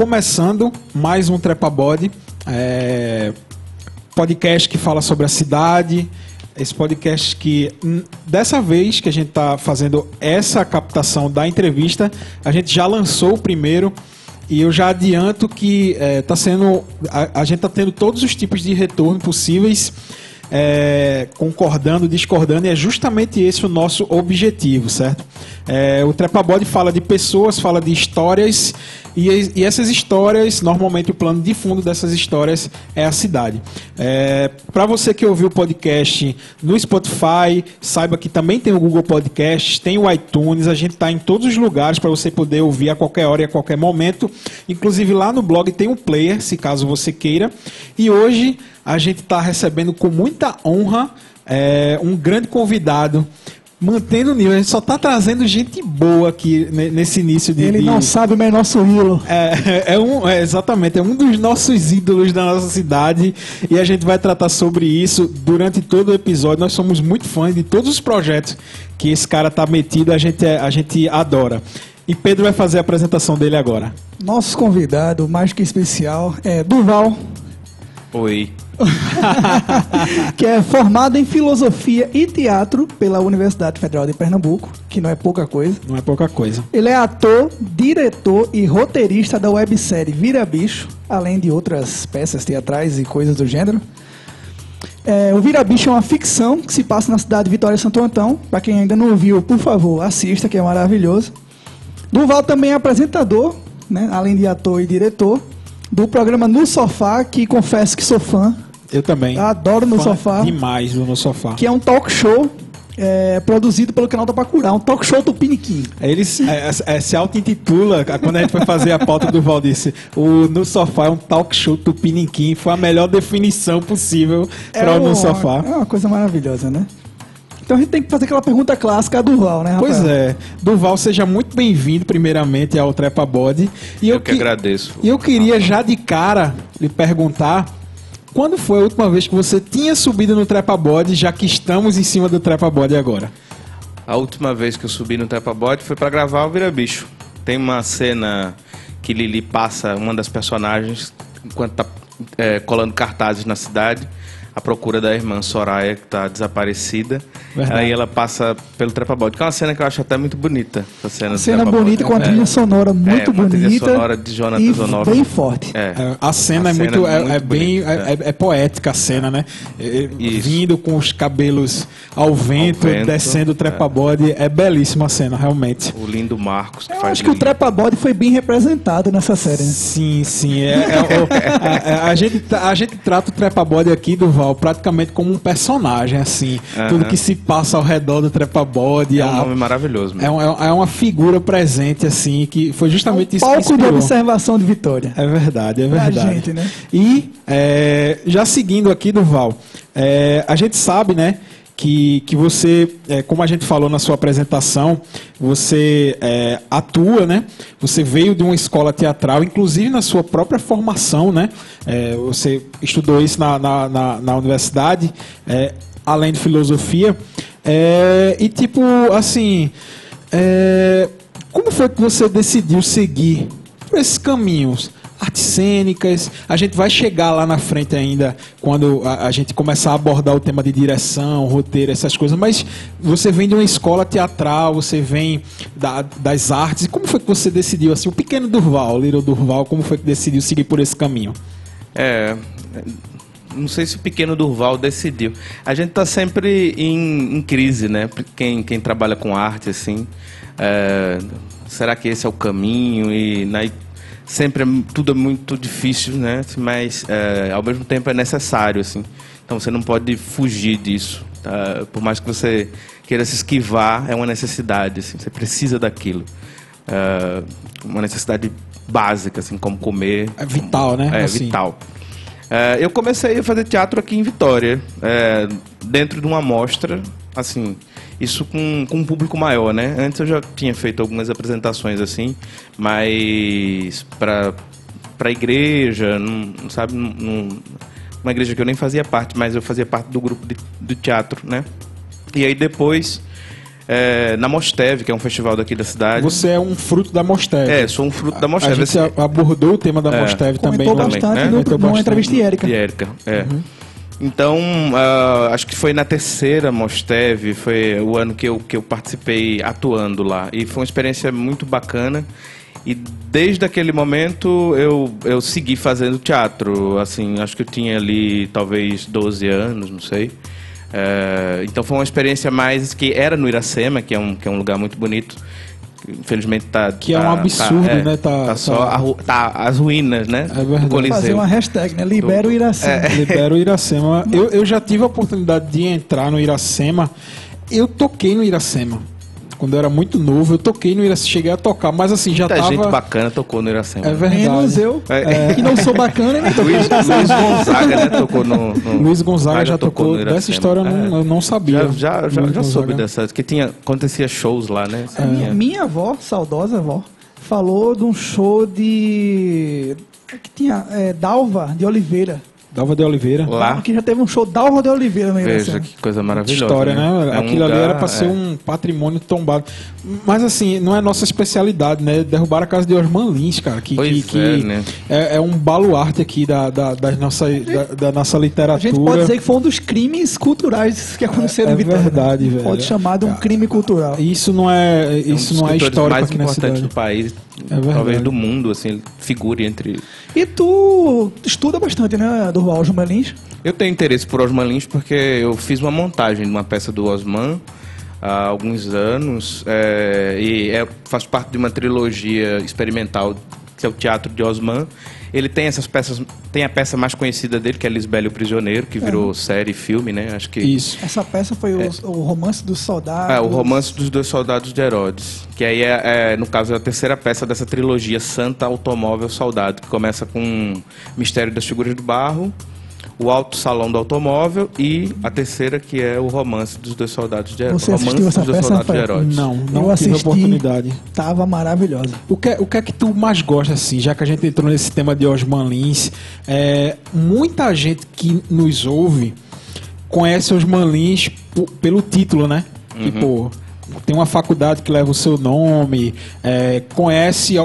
Começando mais um Trepa Body, é, podcast que fala sobre a cidade. Esse podcast que, dessa vez que a gente está fazendo essa captação da entrevista, a gente já lançou o primeiro e eu já adianto que está sendo. A, a gente está tendo todos os tipos de retorno possíveis é, concordando, discordando, e é justamente esse o nosso objetivo, certo? É, o Trepabode fala de pessoas, fala de histórias, e, e, essas histórias, normalmente o plano de fundo dessas histórias é a cidade. É, Para você que ouviu o podcast no Spotify, saiba que também tem o Google Podcasts, tem o iTunes, a gente está em todos os lugares para você poder ouvir a qualquer hora e a qualquer momento. Inclusive lá no blog tem um player, se caso você queira. E hoje a gente está recebendo com muita honra é, um grande convidado. Mantendo o nível, a gente só está trazendo gente boa aqui nesse início de. Ele de... não sabe, mas é nosso ídolo. É, é, um, é, exatamente, é um dos nossos ídolos da nossa cidade e a gente vai tratar sobre isso durante todo o episódio. Nós somos muito fãs de todos os projetos que esse cara está metido, a gente, é, a gente adora. E Pedro vai fazer a apresentação dele agora. Nosso convidado, mais que especial, é Duval. Oi. que é formado em filosofia e teatro pela Universidade Federal de Pernambuco, que não é pouca coisa. Não é pouca coisa. Ele é ator, diretor e roteirista da websérie Vira Bicho, além de outras peças teatrais e coisas do gênero. É, o Vira Bicho é uma ficção que se passa na cidade de Vitória Santo Antão. Para quem ainda não viu, por favor, assista, que é maravilhoso. Duval também é apresentador, né, além de ator e diretor, do programa No Sofá, que confesso que sou fã. Eu também. Adoro No Sofá. Demais No Sofá. Que é um talk show é, produzido pelo canal da Pacurá, um talk show do Piniquim. Eles é, é, se auto-intitula, quando a gente foi fazer a pauta do Valdice, o No Sofá é um talk show do Piniquim, foi a melhor definição possível para o No Sofá. É uma coisa maravilhosa, né? Então a gente tem que fazer aquela pergunta clássica a Duval, né, Rafael? Pois é. Duval, seja muito bem-vindo, primeiramente, ao Trepa Body. E eu, eu que, que agradeço. E eu queria já de cara lhe perguntar quando foi a última vez que você tinha subido no Trepa Body, já que estamos em cima do Trepa Body agora? A última vez que eu subi no Trepa Body foi para gravar o Vira Bicho. Tem uma cena que Lili passa, uma das personagens, enquanto tá é, colando cartazes na cidade a procura da irmã Soraya, que está desaparecida. Verdade. Aí ela passa pelo trepa-bode, que é uma cena que eu acho até muito bonita. Essa cena, cena bonita, com a trilha é. sonora muito é, bonita. trilha sonora de Jonathan e Zonoff. bem forte. É. é a cena, a é, muito, é, muito, é, bem... É, poética a cena, né? Vindo com os cabelos ao vento, ao vento descendo o trepa-bode. É. belíssima a cena, realmente. O lindo Marcos. Que eu acho que o trepa-bode foi bem representado nessa série. Né? Sim, sim. a, a, gente, a gente trata o trepa-bode aqui do Val praticamente como um personagem, assim. Uhum. Tudo que se passa ao redor do trepa-bode. É um nome maravilhoso. É, um, é, uma figura presente, assim, que foi justamente é um isso palco de observação de Vitória. É verdade, é verdade. Pra gente, né? E, é, já seguindo aqui do Val, é, a gente sabe, né, que, que você, é, como a gente falou na sua apresentação, você é, atua, né? Você veio de uma escola teatral, inclusive na sua própria formação, né? É, você estudou isso na, na, na, na universidade, é, além de filosofia. É, e tipo, assim, é, como foi que você decidiu seguir esses caminhos? Artes cênicas. A gente vai chegar lá na frente ainda quando a, a, gente começar a abordar o tema de direção, roteiro, essas coisas. Mas você vem de uma escola teatral, você vem da, das artes. Como foi que você decidiu assim, o pequeno Durval, o Little Durval, como foi que decidiu seguir por esse caminho? É, não sei se o pequeno Durval decidiu. A gente está sempre em, em, crise, né? Quem, quem trabalha com arte assim, é, será que esse é o caminho? E na sempre é, tudo é muito difícil, né? Mas é, ao mesmo tempo é necessário, assim. Então você não pode fugir disso. Tá? Por mais que você queira se esquivar, é uma necessidade. Assim. Você precisa daquilo. É uma necessidade básica, assim, como comer. É vital, né? É assim. vital. É, eu comecei a fazer teatro aqui em Vitória, dentro de uma mostra, assim, isso com, com um público maior, né? Antes eu já tinha feito algumas apresentações assim, mas para para igreja, não, sabe, não, uma igreja que eu nem fazia parte, mas eu fazia parte do grupo de, de teatro, né? E aí depois é, na Mosteve, que é um festival daqui da cidade. Você é um fruto da Mosteve. É, sou um fruto da A Mosteve. gente Assim, abordou o tema da É. Mosteve também. Comentou né? bastante né? no, Comentou numa entrevista de Érica. de Érica, é. Então, ah, acho que foi na terceira Mosteve, foi o ano que eu, que eu participei atuando lá. E foi uma experiência muito bacana. E desde aquele momento eu, eu segui fazendo teatro. Assim, acho que eu tinha ali talvez 12 anos, não sei. É, então foi uma experiência mais que era no Iracema, que é um, que é um lugar muito bonito. Infelizmente tá. Que é um tá- absurdo, tá- é, né? Tá- Tá, só tá- a ru- tá as ruínas, né? É verdade. do Coliseu. Fazer uma hashtag, né? Libera o Iracema. Libera o Iracema. Eu, eu já tive a oportunidade de entrar no Iracema. Eu toquei no Iracema. Quando eu era muito novo, eu toquei no Iracema. Cheguei a tocar, mas assim, já Muita tava. gente bacana tocou no Iracema. É verdade. Menos eu, É. que não sou bacana, nem tô Luiz, Luiz Gonzaga, né? Tocou no. no- Luiz Gonzaga já tocou. no Iracema. Dessa história eu não, É. eu não sabia. Já, já, já, já soube dessa. Que tinha, acontecia shows lá, né? A minha, minha avó, saudosa avó, falou de um show de. que tinha é, Dalva de Oliveira. Dalva de Oliveira. Lá. Que já teve um show Dalva de Oliveira no Veja Iracema. que coisa maravilhosa. História, né? É um Aquilo ali lugar, era pra ser é. um patrimônio tombado. Mas assim, não é nossa especialidade, né? Derrubar a casa de Osman Lins, cara. Que, Pois que, é, que né? é, é um baluarte aqui da, da, das nossa, da, da nossa A literatura. gente pode dizer que foi um dos crimes culturais que aconteceram É em Vitória. verdade, né? velho. Pode chamar de um crime cultural. Isso não é, É um isso dos não é histórico mais aqui na cidade. do país, É talvez do mundo, assim, figure entre. E tu estuda bastante, né, Durval Osman Lins? Eu tenho interesse por Osman Lins porque eu fiz uma montagem de uma peça do Osman há alguns anos é, e é, faz parte de uma trilogia experimental que é o Teatro de Osman. Ele tem essas peças, tem a peça mais conhecida dele que é Lisbelo o Prisioneiro, que virou série e filme, né? Acho que Isso. Essa peça foi o, o romance do soldado. É, o romance dos dois soldados de Herodes. Que aí é, é, no caso, é a terceira peça dessa trilogia Santa Automóvel Soldado, que começa com Mistério das Figuras do Barro, o Alto Salão do Automóvel e a terceira que é o romance dos dois soldados de Herodes. Você romance assistiu essa dos dois peça, soldados de? Herodes. Não, não Eu tive assisti. oportunidade. Tava maravilhosa. O que, o que é que tu mais gosta, assim, já que a gente entrou nesse tema de Osman Lins? É, muita gente que nos ouve conhece Osman Lins pelo título, né? Tipo, tem uma faculdade que leva o seu nome, é, conhece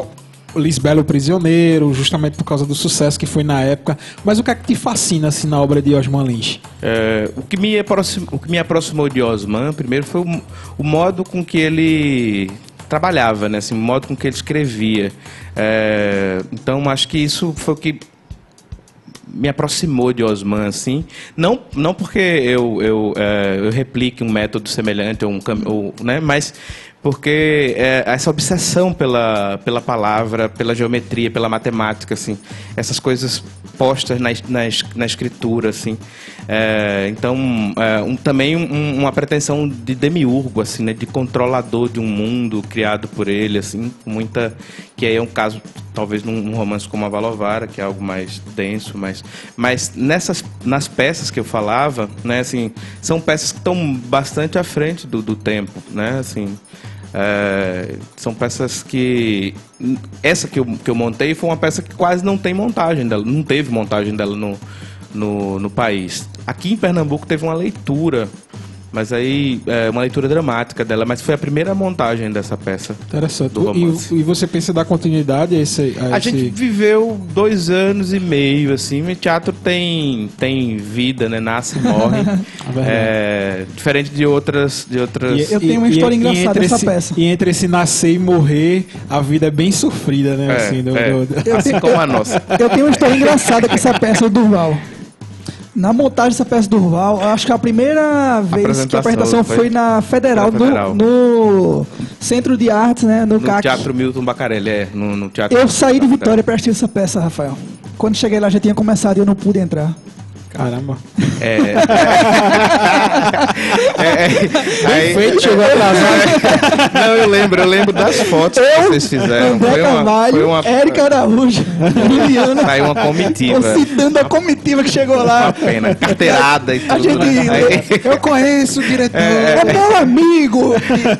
Lisbelo Prisioneiro, justamente por causa do sucesso que foi na época. Mas o que é que te fascina, assim, na obra de Osman Lins? É, o, que me aproximou, o que me aproximou de Osman, primeiro, foi o, o modo com que ele trabalhava, né? Assim, o modo com que ele escrevia. É, então, acho que isso foi o que me aproximou de Osman, assim. Não, não porque eu, eu, é, eu replique um método semelhante, ou um, ou, né? mas porque é, essa obsessão pela, pela palavra, pela geometria, pela matemática, assim, essas coisas postas na, na, na escritura, assim. É, então, é, um- também um- uma pretensão de demiurgo, assim, né, de controlador de um mundo criado por ele, assim, muita que aí é um caso talvez num, num romance como a Valovara, que é algo mais denso, mas mas nessas nas peças que eu falava, né, assim, são peças que estão bastante à frente do, do tempo, né, assim, é, são peças que essa que eu, que eu montei foi uma peça que quase não tem montagem dela, não teve montagem dela no, no, no país. Aqui em Pernambuco teve uma leitura, mas aí é uma leitura dramática dela, mas foi a primeira montagem dessa peça. Interessante. E, e você pensa dar continuidade a esse... A, A esse... gente viveu dois anos e meio, assim, o teatro tem, tem vida, né? Nasce e morre. verdade. é, diferente de outras. De outras... Eu tenho uma história engraçada entre dessa esse- peça. E entre esse nascer e morrer, a vida é bem sofrida, né? É, assim, do- é. do- Eu assim tenho- como a nossa. Eu tenho uma história engraçada com essa peça do Durval. Na montagem dessa peça do Durval, acho que a primeira vez que a Apresentação foi, foi na Federal, Federal. No, no Centro de Artes, né? No, No CAC. Teatro Milton Bacarelli, é. No, no teatro Eu saí de Vitória para assistir essa peça, Rafael. Quando cheguei lá já tinha começado e eu não pude entrar. Caramba. É. é, é, aí- Feito, chegou atrasado. Não, eu lembro, eu lembro das fotos que vocês fizeram. André Foi uma, Carvalho, foi uma, Érica Araújo, Juliana. saiu uma comitiva. Eu citando a comitiva que chegou Uma lá. pena. Carteirada e A tudo. gente, né? Eu conheço o diretor, é, meu amigo,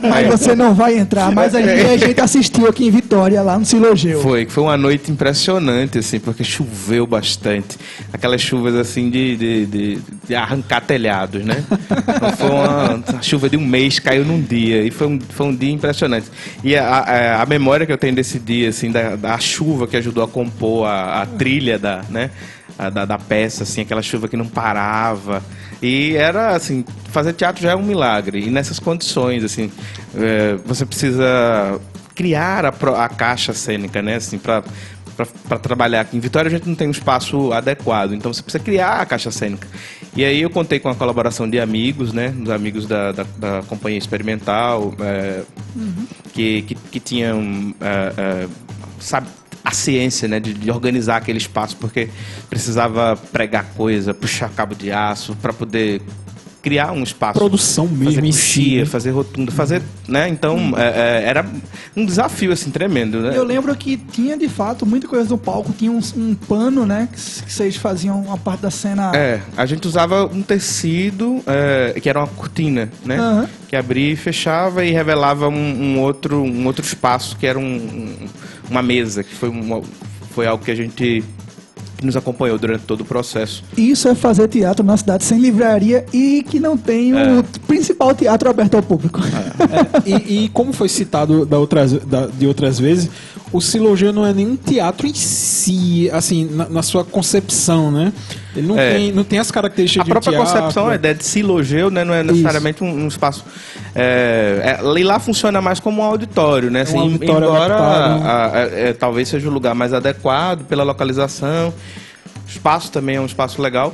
mas você não vai entrar. Mas a gente, a gente assistiu aqui em Vitória, lá no Silogeu. Foi, foi uma noite impressionante, assim, porque choveu bastante. Aquelas chuvas, assim, de, de, de, de arrancar telhados, né? Então foi uma, uma, chuva de um mês caiu num dia. E foi um, foi um dia impressionante. E a, a, a memória que eu tenho desse dia, assim, da, da chuva que ajudou a compor a, a trilha da, né? a- Da, da peça, assim, aquela chuva que não parava. E era, assim, fazer teatro já é um milagre. E nessas condições, assim, é, você precisa criar a, a caixa cênica, né? Assim, pra, pra trabalhar aqui. Em Vitória a gente não tem um espaço adequado, então você precisa criar a caixa cênica. E aí eu contei com a colaboração de amigos, né? Dos amigos da, da, da Companhia Experimental, é, que, que, que tinham, é, é, sabe, a ciência, né? De, de organizar aquele espaço, porque precisava pregar coisa, puxar cabo de aço, para poder criar um espaço. Produção mesmo fazer em si, coxia, né? fazer rotunda, fazer, né? Então, é, é, era um desafio, assim, tremendo, né? Eu lembro que tinha de fato muita coisa no palco, tinha um, um pano, né? Que, vocês faziam uma parte da cena. É, a gente usava um tecido é, que era uma cortina, né? Aham. Que abria e fechava e revelava um, um outro, um outro espaço que era um- um- uma mesa, que foi, uma- foi algo que a gente que nos acompanhou durante todo o processo. Isso é fazer teatro na cidade sem livraria e que não tem o principal teatro aberto ao público. É, e, e como foi citado da outras, da- de outras vezes, o Silogeu não é nenhum teatro em si, assim, na, na sua concepção, né? Ele não, É. tem, não tem as características A de um própria teatro. concepção, a ideia de silogeu, né, não é necessariamente um, um espaço. É, é, e lá funciona mais como um auditório, né? Assim, Um auditório embora adaptado. a- a- é, talvez seja o lugar mais adequado pela localização. O espaço também é um espaço legal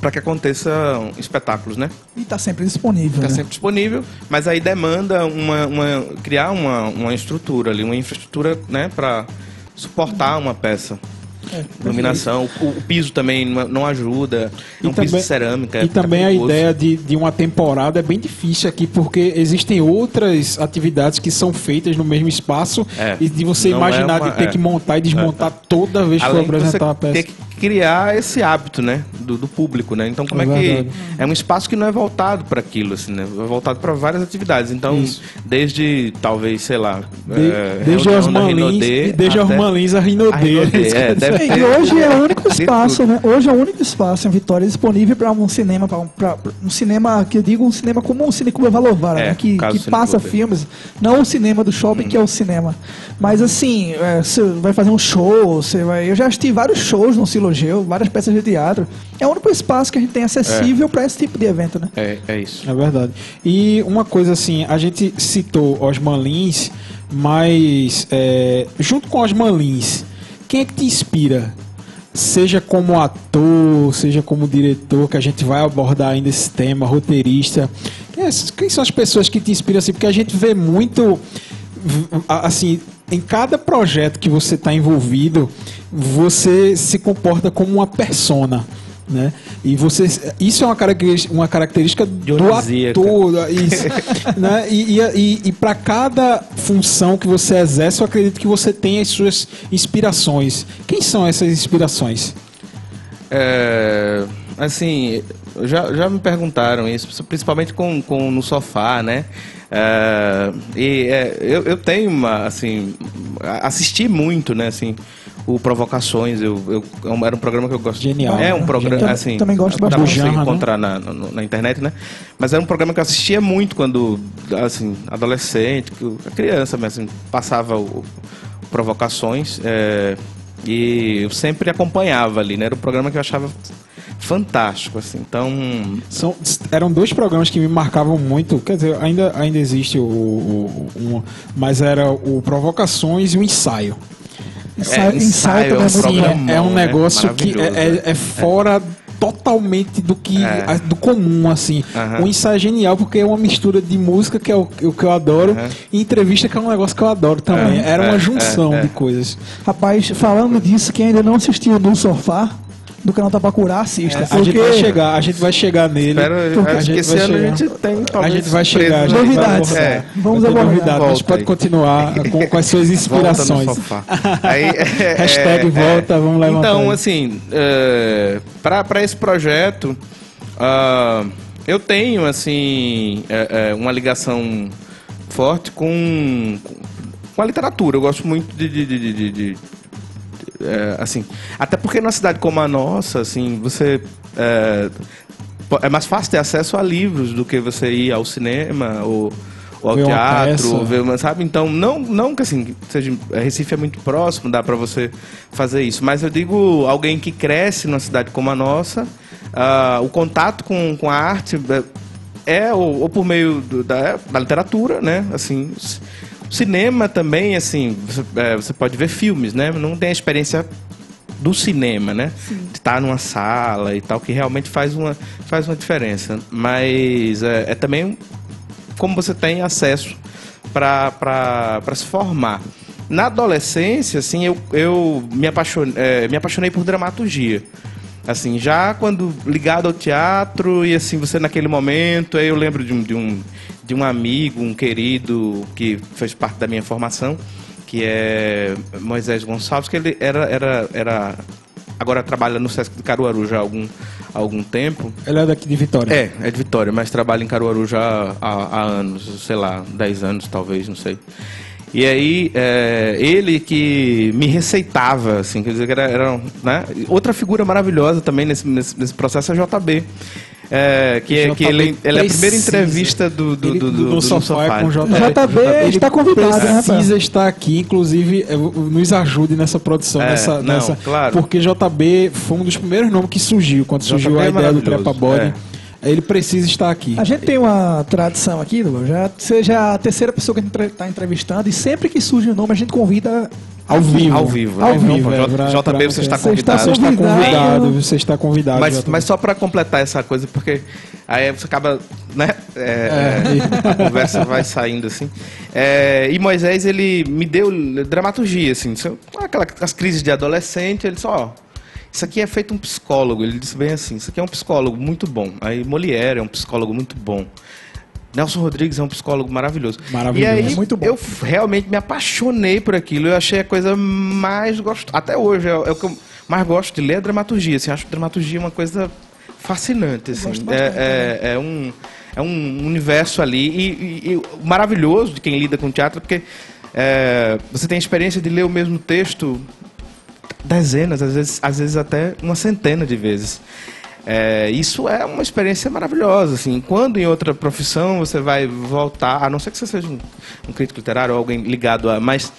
para que aconteçam espetáculos, né? E tá sempre disponível. Está né? sempre disponível, mas aí demanda uma, uma- criar uma, uma estrutura ali, uma infraestrutura, né, para suportar uma peça. É, Iluminação, o, o piso também não, ajuda, é um piso de cerâmica. E é também a ideia de, de uma temporada é bem difícil aqui, porque existem outras atividades que são feitas no mesmo espaço É. e de você Não imaginar é uma- de ter é. que montar e desmontar toda vez que for apresentar uma peça. ter que criar esse hábito, né, do, do público, né? Então como É é, que é um espaço que não é voltado para aquilo, assim, né? É voltado para várias atividades. Então Isso. desde talvez, sei lá, De- é, desde Rinodê e desde até- Malins a a Rinodê. É, E hoje é o único espaço, né? Hoje é o único espaço em Vitória disponível para um cinema, para um, um cinema que eu digo um cinema como o Cine Clube Valovara, É, né? Que, que passa Clube. Hum. filmes, não o cinema do shopping que é o cinema, mas assim, é, você vai fazer um show, você vai, eu já assisti vários shows no Silogeu, várias peças de teatro. É o único espaço que a gente tem acessível para esse tipo de evento, né? É, é isso. É verdade. E uma coisa assim, a gente citou Osman Lins, mas é, junto com Osman Lins, quem é que te inspira? Seja como ator, seja como diretor, que a gente vai abordar ainda esse tema, roteirista. Quem, é- quem são as pessoas que te inspiram assim? Porque a gente vê muito, assim, em cada projeto que você está envolvido, você se comporta como uma persona. Né? E você, isso é uma característica, uma característica do ator, isso, né? E, e, e, e para cada função que você exerce, eu acredito que você tem as suas inspirações. Quem são essas inspirações? É, assim, já, já me perguntaram isso, principalmente com, com no sofá, né? É, e é, eu, eu tenho uma, assim, assisti muito, né, assim, o Provocações, eu, eu, é era um programa que eu gosto. Genial. É um programa, Também- assim, também gosto dá pra bastante. você Bujanra, né? encontrar na, no- na internet, né? Mas era um programa que eu assistia muito quando, assim, adolescente, criança mesmo, assim, passava o, o Provocações, é, e eu sempre acompanhava ali, né? Era um programa que eu achava fantástico, assim. Então, São, eram dois programas que me marcavam muito. Quer dizer, ainda, ainda existe o, o- um, mas era o Provocações e o Ensaio. Ensaio, ensaio ensaio é um também é é um né? negócio que é, Maravilhoso, é- é fora totalmente do que É. do comum assim Aham. o ensaio é genial porque é uma mistura de música que é o, o que eu adoro Aham. e entrevista que é um negócio que eu adoro também É, era uma é, junção é, é. de coisas Rapaz, falando disso, quem ainda não assistiu no sofá do canal Tapacurá, assista. a gente vai chegar a gente vai chegar nele espero, a acho gente que esse vai ano a gente tem a talvez gente vai chegar a gente né? vai Novidades. abordar. É. Vamos Vai abordar. novidades. a gente Volta pode aí. continuar com, com as suas inspirações. Aí, é, Hashtag é, volta, é. vamos levantar Então, assim, é, para esse projeto, ah, eu tenho, assim, é, é, uma ligação forte com, com a literatura. Eu gosto muito de- de- de- de- é, assim, até porque numa cidade como a nossa, assim, você é, é mais fácil ter acesso a livros do que você ir ao cinema ou, ou ao Ver teatro, ou ver uma, sabe? Então, não, não que assim, seja, Recife é muito próximo, dá para você fazer isso. Mas eu digo, alguém que cresce numa cidade como a nossa, ah, o contato com, com a arte é, é ou, ou por meio do- da, da literatura, né? Assim, cinema também, assim, você, é, você pode ver filmes, né? Não tem a experiência do cinema, né? De estar numa sala e tal, que realmente faz uma, faz uma diferença. Mas é, é também como você tem acesso para se formar. Na adolescência, assim, eu, eu me, apaixonei, é, me apaixonei por dramaturgia. Assim, já quando ligado ao teatro e assim, você naquele momento, aí eu lembro de um, de um, de um amigo, um querido que fez parte da minha formação, que é Moisés Gonçalves, que ele era, era, era agora trabalha no Sesc de Caruaru já há algum, há algum tempo. Ele é daqui de Vitória. É, é de Vitória, mas trabalha em Caruaru já há, há anos, sei lá, 10 anos talvez, não sei. E aí, é, ele que me receitava, assim, quer dizer, que era, era né? outra figura maravilhosa também nesse, nesse, nesse processo é JB. É, que, é, que ele, ele é a primeira precisa. entrevista do, do, do, do, do sofá, com o JB. JB está convidado, né, precisa estar aqui, inclusive, nos ajude nessa produção, É, nessa, não, nessa- claro. porque JB foi um dos primeiros nomes que surgiu quando surgiu JB a é ideia do Trepa Body. é. Ele precisa estar aqui. A gente tem uma tradição aqui, Lula, já seja a terceira pessoa que a gente está entrevistando e sempre que surge um nome a gente convida Ao vivo. Ao vivo, Ao né? vivo, Então, é, JB, pra- você está convidado. Você está Convidado. você está convidado. Mas, mas só para completar essa coisa, porque aí você acaba, né? é, É. a conversa vai saindo assim. É, e Moisés, ele me deu dramaturgia, assim. isso- Aquela, as crises de adolescente, ele disse, ó, isso aqui é feito um psicólogo. Ele disse bem assim, isso aqui é um psicólogo muito bom. Aí Molière é um psicólogo muito bom. Nelson Rodrigues é um psicólogo maravilhoso. Maravilhoso. E aí, Muito bom. eu realmente me apaixonei por aquilo. Eu achei a coisa mais gostosa. Até hoje, é, é o que eu mais gosto de ler é dramaturgia. Assim, acho dramaturgia uma coisa fascinante. Assim. gosto bastante É, é, é um, é um universo ali. E, e- e maravilhoso de quem lida com teatro, porque é, você tem a experiência de ler o mesmo texto dezenas, às vezes, às vezes até uma centena de vezes. É, isso é uma experiência maravilhosa. Assim. Quando em outra profissão você vai voltar, a não ser que você seja um, um crítico literário ou alguém ligado a. Mas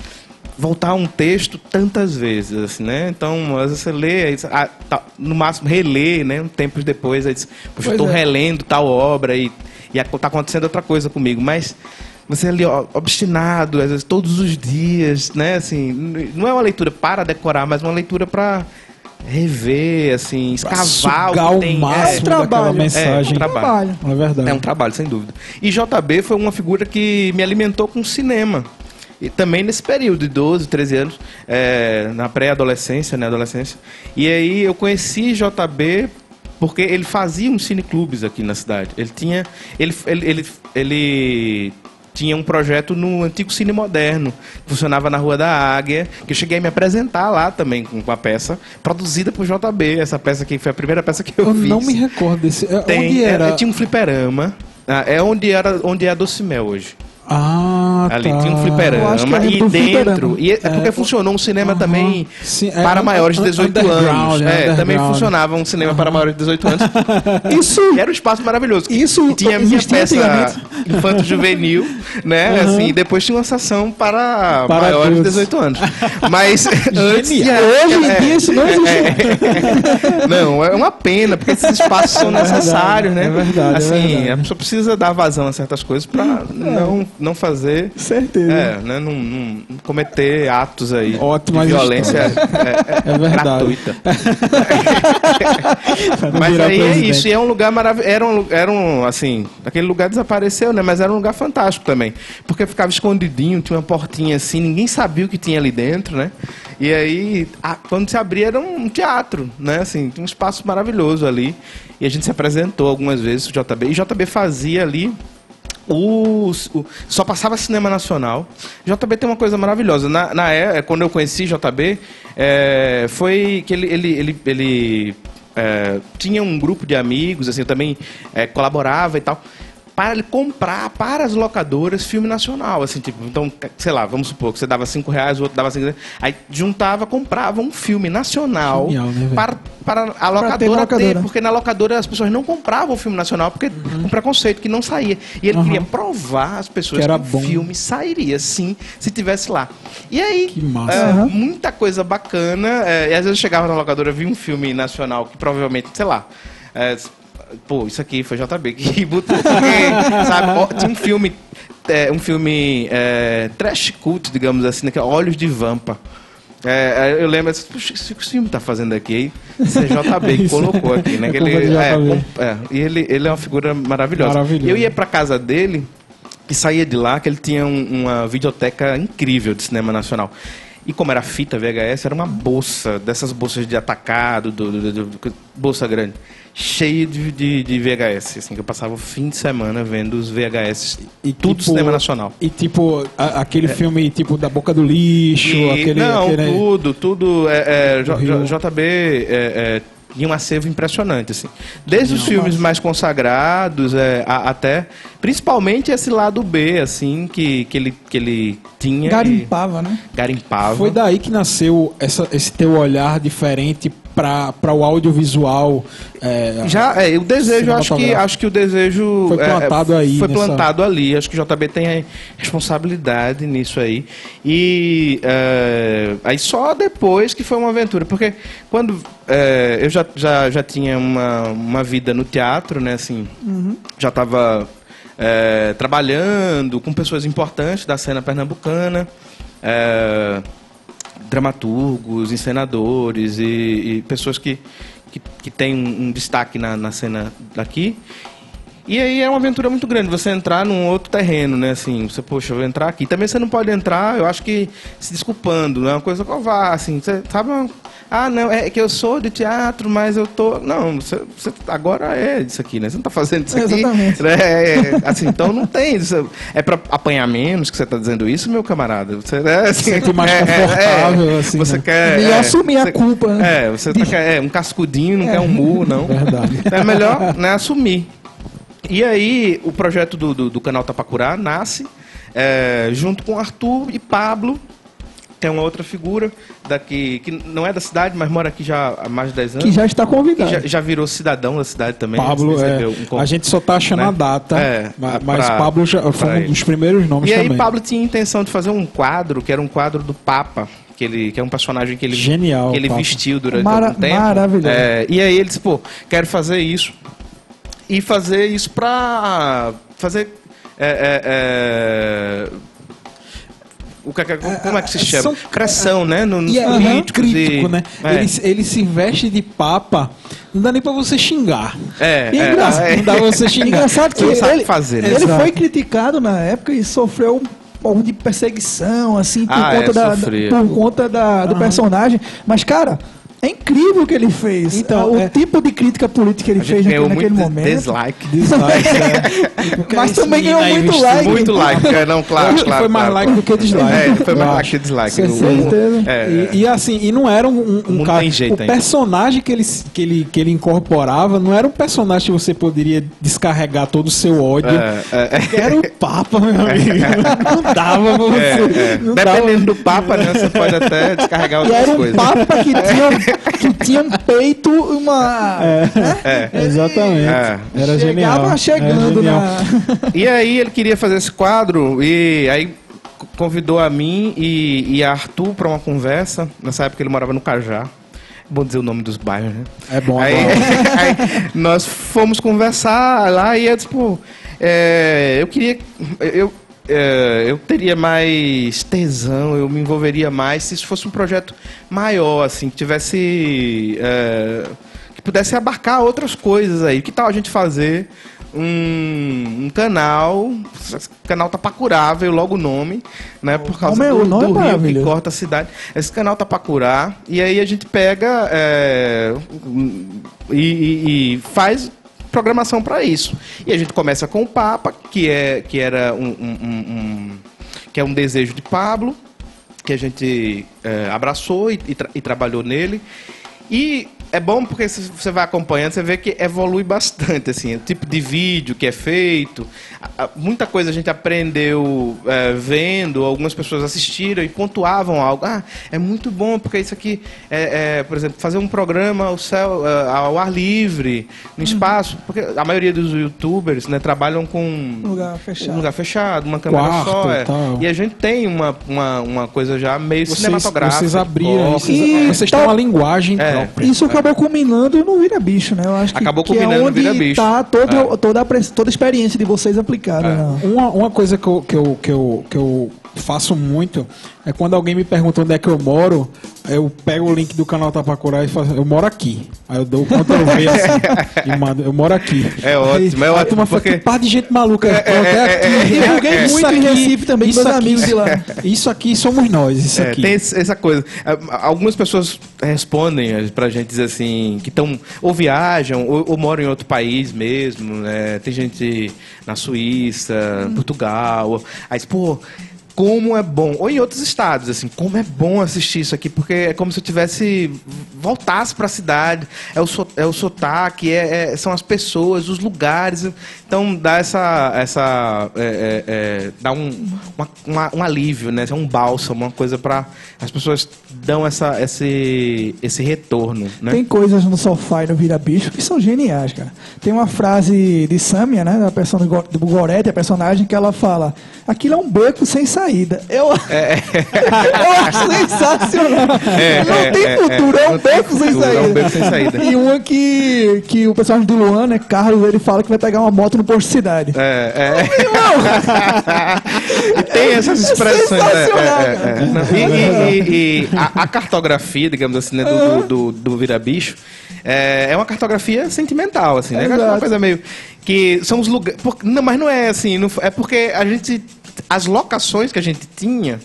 voltar a um texto tantas vezes, assim, né? Então, às vezes você lê, aí, ah, tá, no máximo relê, né? Um tempos depois, aí diz, Poxa, estou é. relendo tal obra e, está acontecendo outra coisa comigo. Mas você ali, ó, obstinado, às vezes todos os dias, né? Assim, não é uma leitura para decorar, mas uma leitura para rever, assim, escavar o o que tem. máximo É um daquela trabalho. mensagem. É, um trabalho. É verdade. É um trabalho, sem dúvida. E JB foi uma figura que me alimentou com cinema. E também nesse período de 12, 13 anos, é, na pré-adolescência, né, adolescência. E aí eu conheci JB porque ele fazia uns cineclubes aqui na cidade. Ele tinha ele, ele, ele, ele tinha um projeto no antigo Cine Moderno, que funcionava na Rua da Águia, que eu cheguei a me apresentar lá também com uma peça produzida por JB, essa peça aqui foi a primeira peça que eu, Eu fiz. não me recordo desse. é, Tem, onde era? é, tinha um fliperama. Ah, É onde, era, onde é a Docimel hoje. Ah, Ali tá. tinha um fliperama e dentro. E é, é porque É, funcionou um cinema aham. também Sim, é, para maiores de um- 18 underground, anos. né, É, também funcionava um cinema para maiores de 18 anos. Isso, era um espaço maravilhoso. Isso tinha a minha peça infanto juvenil, né? Assim, e depois tinha uma sessão para, Para maiores de adultos. 18 anos. Mas antes tinha- hoje em é, dia isso não existe. Não, é uma pena, porque esses espaços são É necessários, né? é verdade, é Assim, a pessoa precisa dar vazão a certas coisas para não, não fazer. Certeza. É, né? Não, não cometer atos aí Ótimas de violência é, é- É verdade. gratuita. Mas aí é presidente. isso, e é um lugar maravilhoso. Era um, era um, assim, aquele lugar desapareceu, né? Mas era um lugar fantástico também. Porque ficava escondidinho, tinha uma portinha assim, ninguém sabia o que tinha ali dentro, né? E aí, a- quando se abria, era um teatro, né? Assim, tinha um espaço maravilhoso ali. E a gente se apresentou algumas vezes o JB. E JB fazia ali os- o- só passava cinema nacional. JB tem uma coisa maravilhosa. Na, na é, quando eu conheci JB, é, foi que ele, ele, ele, ele, é, tinha um grupo de amigos, assim, eu também é, colaborava e tal. Para ele comprar para as locadoras filme nacional. Assim, tipo, então, sei lá, vamos supor que você dava cinco reais, o outro dava cinco reais. Aí juntava, comprava um filme nacional Genial, né, para, para a ter locadora ter, locadora. porque na locadora as pessoas não compravam filme nacional porque com preconceito que não saía. E ele Uhum. queria provar às pessoas Que que, o bom. filme sairia sim se tivesse lá. E aí, é, Uhum. muita coisa bacana. é, e às vezes eu chegava na locadora, via um filme nacional que provavelmente, sei lá. é, pô, isso aqui foi JB que botou. porque, sabe? Tinha um filme, é, um filme é, trash cult, digamos assim, que é Olhos de Vampa. É, eu lembro, assim, puxa, o que esse filme tá fazendo aqui? Isso é JB que colocou aqui, né? É ele, é, é, e ele, ele é uma figura maravilhosa. Maravilhoso. Eu ia pra casa dele e saía de lá que ele tinha um- uma videoteca incrível de cinema nacional. E como era fita VHS, era uma bolsa, dessas bolsas de atacado, do, do- do- do- bolsa grande, cheia de, de, de VHS. Assim, que eu passava o fim de semana vendo os VHS e tudo tipo, cinema nacional. E tipo, a- aquele filme tipo da boca do lixo, E- aquele. não, aquele- tudo, tudo. É, é, J- JB é, é, tinha um acervo impressionante, assim. Desde os Não, filmes mas- mais consagrados é, a- até, principalmente esse lado B, assim, que, que, ele, que ele tinha. e Garimpava, né? Garimpava. Foi daí que nasceu essa- esse teu olhar diferente para o audiovisual. é, Já, é, o desejo, acho que, acho que o desejo. Foi é, plantado aí Foi nessa- plantado ali. Acho que o JB tem responsabilidade nisso aí. E é, aí só depois que foi uma aventura. Porque quando é, eu já, já, já tinha uma, uma vida no teatro, né? Assim, já estava trabalhando com pessoas importantes da cena pernambucana. é, dramaturgos, encenadores e, e pessoas que, que, que têm um, destaque na, na cena daqui. E aí é uma aventura muito grande, você entrar num outro terreno, né? Assim, você, poxa, eu vou entrar aqui. Também você não pode entrar, eu acho que se desculpando, não é uma coisa covarde, assim, você sabe? Ah, não, é que eu sou de teatro, mas eu tô. Não, você, você agora é isso aqui, né? Você não tá fazendo isso aqui. Exatamente. né? É, é, assim, então não tem. Isso, é pra apanhar menos que você tá dizendo isso, meu camarada. Você é assim, Sente mais é, é, confortável, é. assim, Você né? quer. E é, assumir a você- culpa, né? É, você tá, quer- é, um cascudinho, não quer um murro, não. Verdade. É melhor né, assumir. E aí, o projeto do, do, do canal Tapacurá nasce é, junto com Arthur e Pablo, é uma outra figura daqui, que não é da cidade, mas mora aqui já há mais de 10 anos. Que já está E convidado. já, já virou cidadão da cidade também. Pablo, recebeu é, um a gente só tá achando né? a data, É, ma- pra- mas Pablo já foi um dos primeiros nomes E aí, também. Pablo tinha intenção de fazer um quadro, que era um quadro do Papa, que, ele, que é um personagem que ele, Genial, que ele Papa. vestiu durante Mara- algum tempo. maravilhoso. É, e aí ele disse, pô, quero fazer isso. E fazer isso pra fazer. é, é, é, o que, como é que se é, chama? são- Pressão, né? No, nos E é políticos crítico, e- né? É. Ele, ele se veste de papa, não dá nem pra você xingar. É, E é, engraçado, é. não dá pra você xingar. Engraçado que sabe ele, fazer, né? ele foi criticado na época e sofreu um pouco de perseguição, assim, por Ah, conta, é, da, por conta da, do personagem. Mas, cara, é incrível o que ele fez. Então, o é- tipo de crítica política que ele fez naquele, naquele muito momento. dislike. Dislike, né? Porque Mas também ganhou muito like. Muito like, é, não, claro, que claro. foi mais claro. like do que dislike. É, foi mais like que dislike. Com certeza. é, E, e assim, e não era um, um, um cara. tem jeito o ainda. personagem que ele, que, ele, que ele incorporava não era um personagem que você poderia descarregar todo o seu ódio. É, é, é. Era o Papa, meu amigo. Não dava pra você. É, é. Não dava- Dependendo do Papa, né? Você pode até descarregar E outras era um coisas. papa que tinha, que tinha um peito, uma. É. Exatamente. É. Era Chegava genial. chegando Era genial. na. E aí ele queria fazer esse quadro e aí convidou a mim e, e a Arthur para uma conversa. Nessa época ele morava no Cajá. Bom dizer o nome dos bairros, né? É bom, Aí, é bom. aí nós fomos conversar lá e eu disse, pô, é, eu queria. Eu, é, eu teria mais tesão, eu me envolveria mais se isso fosse um projeto maior, assim, que tivesse. é, que pudesse abarcar outras coisas aí. Que tal a gente fazer um, um canal, canal Tapacurá, veio logo o nome, né? Por causa nome é- do, o nome é do rio que corta a cidade. Esse canal Tapacurá, e aí a gente pega é, e, e- e faz programação para isso. E a gente começa com o Papa, que, é, que era um, um- um- que é um desejo de Pablo, que a gente é, abraçou e, e tra- e trabalhou nele. E é bom porque se você vai acompanhando, você vê que evolui bastante, assim, o tipo de vídeo que é feito. Muita coisa a gente aprendeu é, vendo, algumas pessoas assistiram e pontuavam algo. Ah, é muito bom porque isso aqui, é, é, por exemplo, fazer um programa ao, céu, é, ao ar livre, no espaço, porque a maioria dos youtubers né, trabalham com Lugar fechado. um lugar fechado, uma câmera Quarto só. e é. E a gente tem uma, uma, uma coisa já meio Vocês, cinematográfica. vocês abriram, vocês, vocês tal- têm uma linguagem É. própria. Isso acabou culminando no Vira Bicho, né? Eu acho que, Acabou que é culminando no onde Vira Bicho. tá todo, É. toda, a, toda a experiência de vocês aplicada. É. né? Uma, uma coisa que eu, que, eu, que, eu, que eu faço muito é quando alguém me pergunta onde é que eu moro, eu pego o link do canal Tapacurá e falo, eu moro aqui. Aí eu dou o Ctrl V assim, e mando, eu moro aqui. É ótimo, é Aí, a ótimo, turma fala, porque- que par de gente maluca. É, é, é, aqui. é, E divulguei Isso muito em aqui- Recife também, isso meus aqui- amigos de lá. Isso aqui somos nós, isso É, aqui. tem essa coisa. É, Algumas pessoas respondem pra gente dizer assim, que estão ou viajam ou, ou moram em outro país mesmo, né? Tem gente na Suíça, Portugal. Aí, diz, pô, como é bom, ou em outros estados, assim, como é bom assistir isso aqui, porque é como se eu tivesse voltasse para a cidade, é o, so- é o sotaque, é, é- são as pessoas, os lugares, então dá essa, essa é, é, é, dá um, uma- uma- um alívio, né, é um bálsamo, uma coisa para as pessoas dão essa, esse, esse retorno, né? Tem coisas no sofá e no Vira Bicho que são geniais, cara. Tem uma frase de Samia, né? Da person... do Gorete, a personagem, que ela fala: aquilo é um beco sem saída. Eu, eu acho sensacional. É, não é, tem é, futuro, é, é. um beco sem futuro, é um saída. beco sem saída. E uma que, que o personagem do Luan, né? Carlos, ele fala que vai pegar uma moto no posto de cidade. É, é. E tem essas expressões. né? É, é, é. E, e- e- a, a cartografia, digamos assim, né, do, do, do, do Vira Bicho, é, é uma cartografia sentimental, assim, né? É uma Exato. coisa meio. Que são os lugares. Mas não é assim. não é porque a gente. As locações que a gente tinha.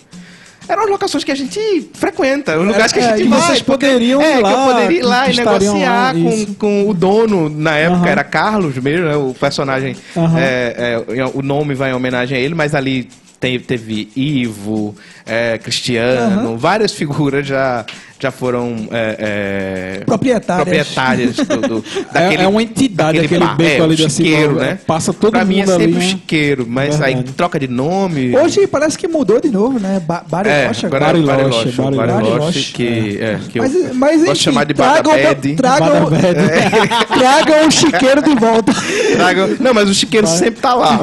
Eram as locações que a gente frequenta, os lugares que a é, gente e vai. vocês porque- poderiam é, ir que lá, eu poderia ir lá e negociar lá, com, com o dono, na época era Carlos mesmo, né? O personagem, é, é, o nome vai em homenagem a ele, mas ali tem- teve Ivo, é, Cristiano, várias figuras já, já foram é, é, Proprietárias. proprietárias do, do- É- é uma entidade daquele aquele beco é, ali o da chiqueiro, Silva, né? passa todo pra mim é mundo ali, sempre o né? chiqueiro, mas aí Verdade. troca de nome. Hoje parece que mudou de novo, né? Ba Bariloche é, agora. Bariloche, Bariloche, Bariloche. Que, é, que eu Mas, mas gosto enfim, de chamar de Badabed. tragam, tragam o chiqueiro de volta. Traga- Não, mas o chiqueiro sempre tá lá.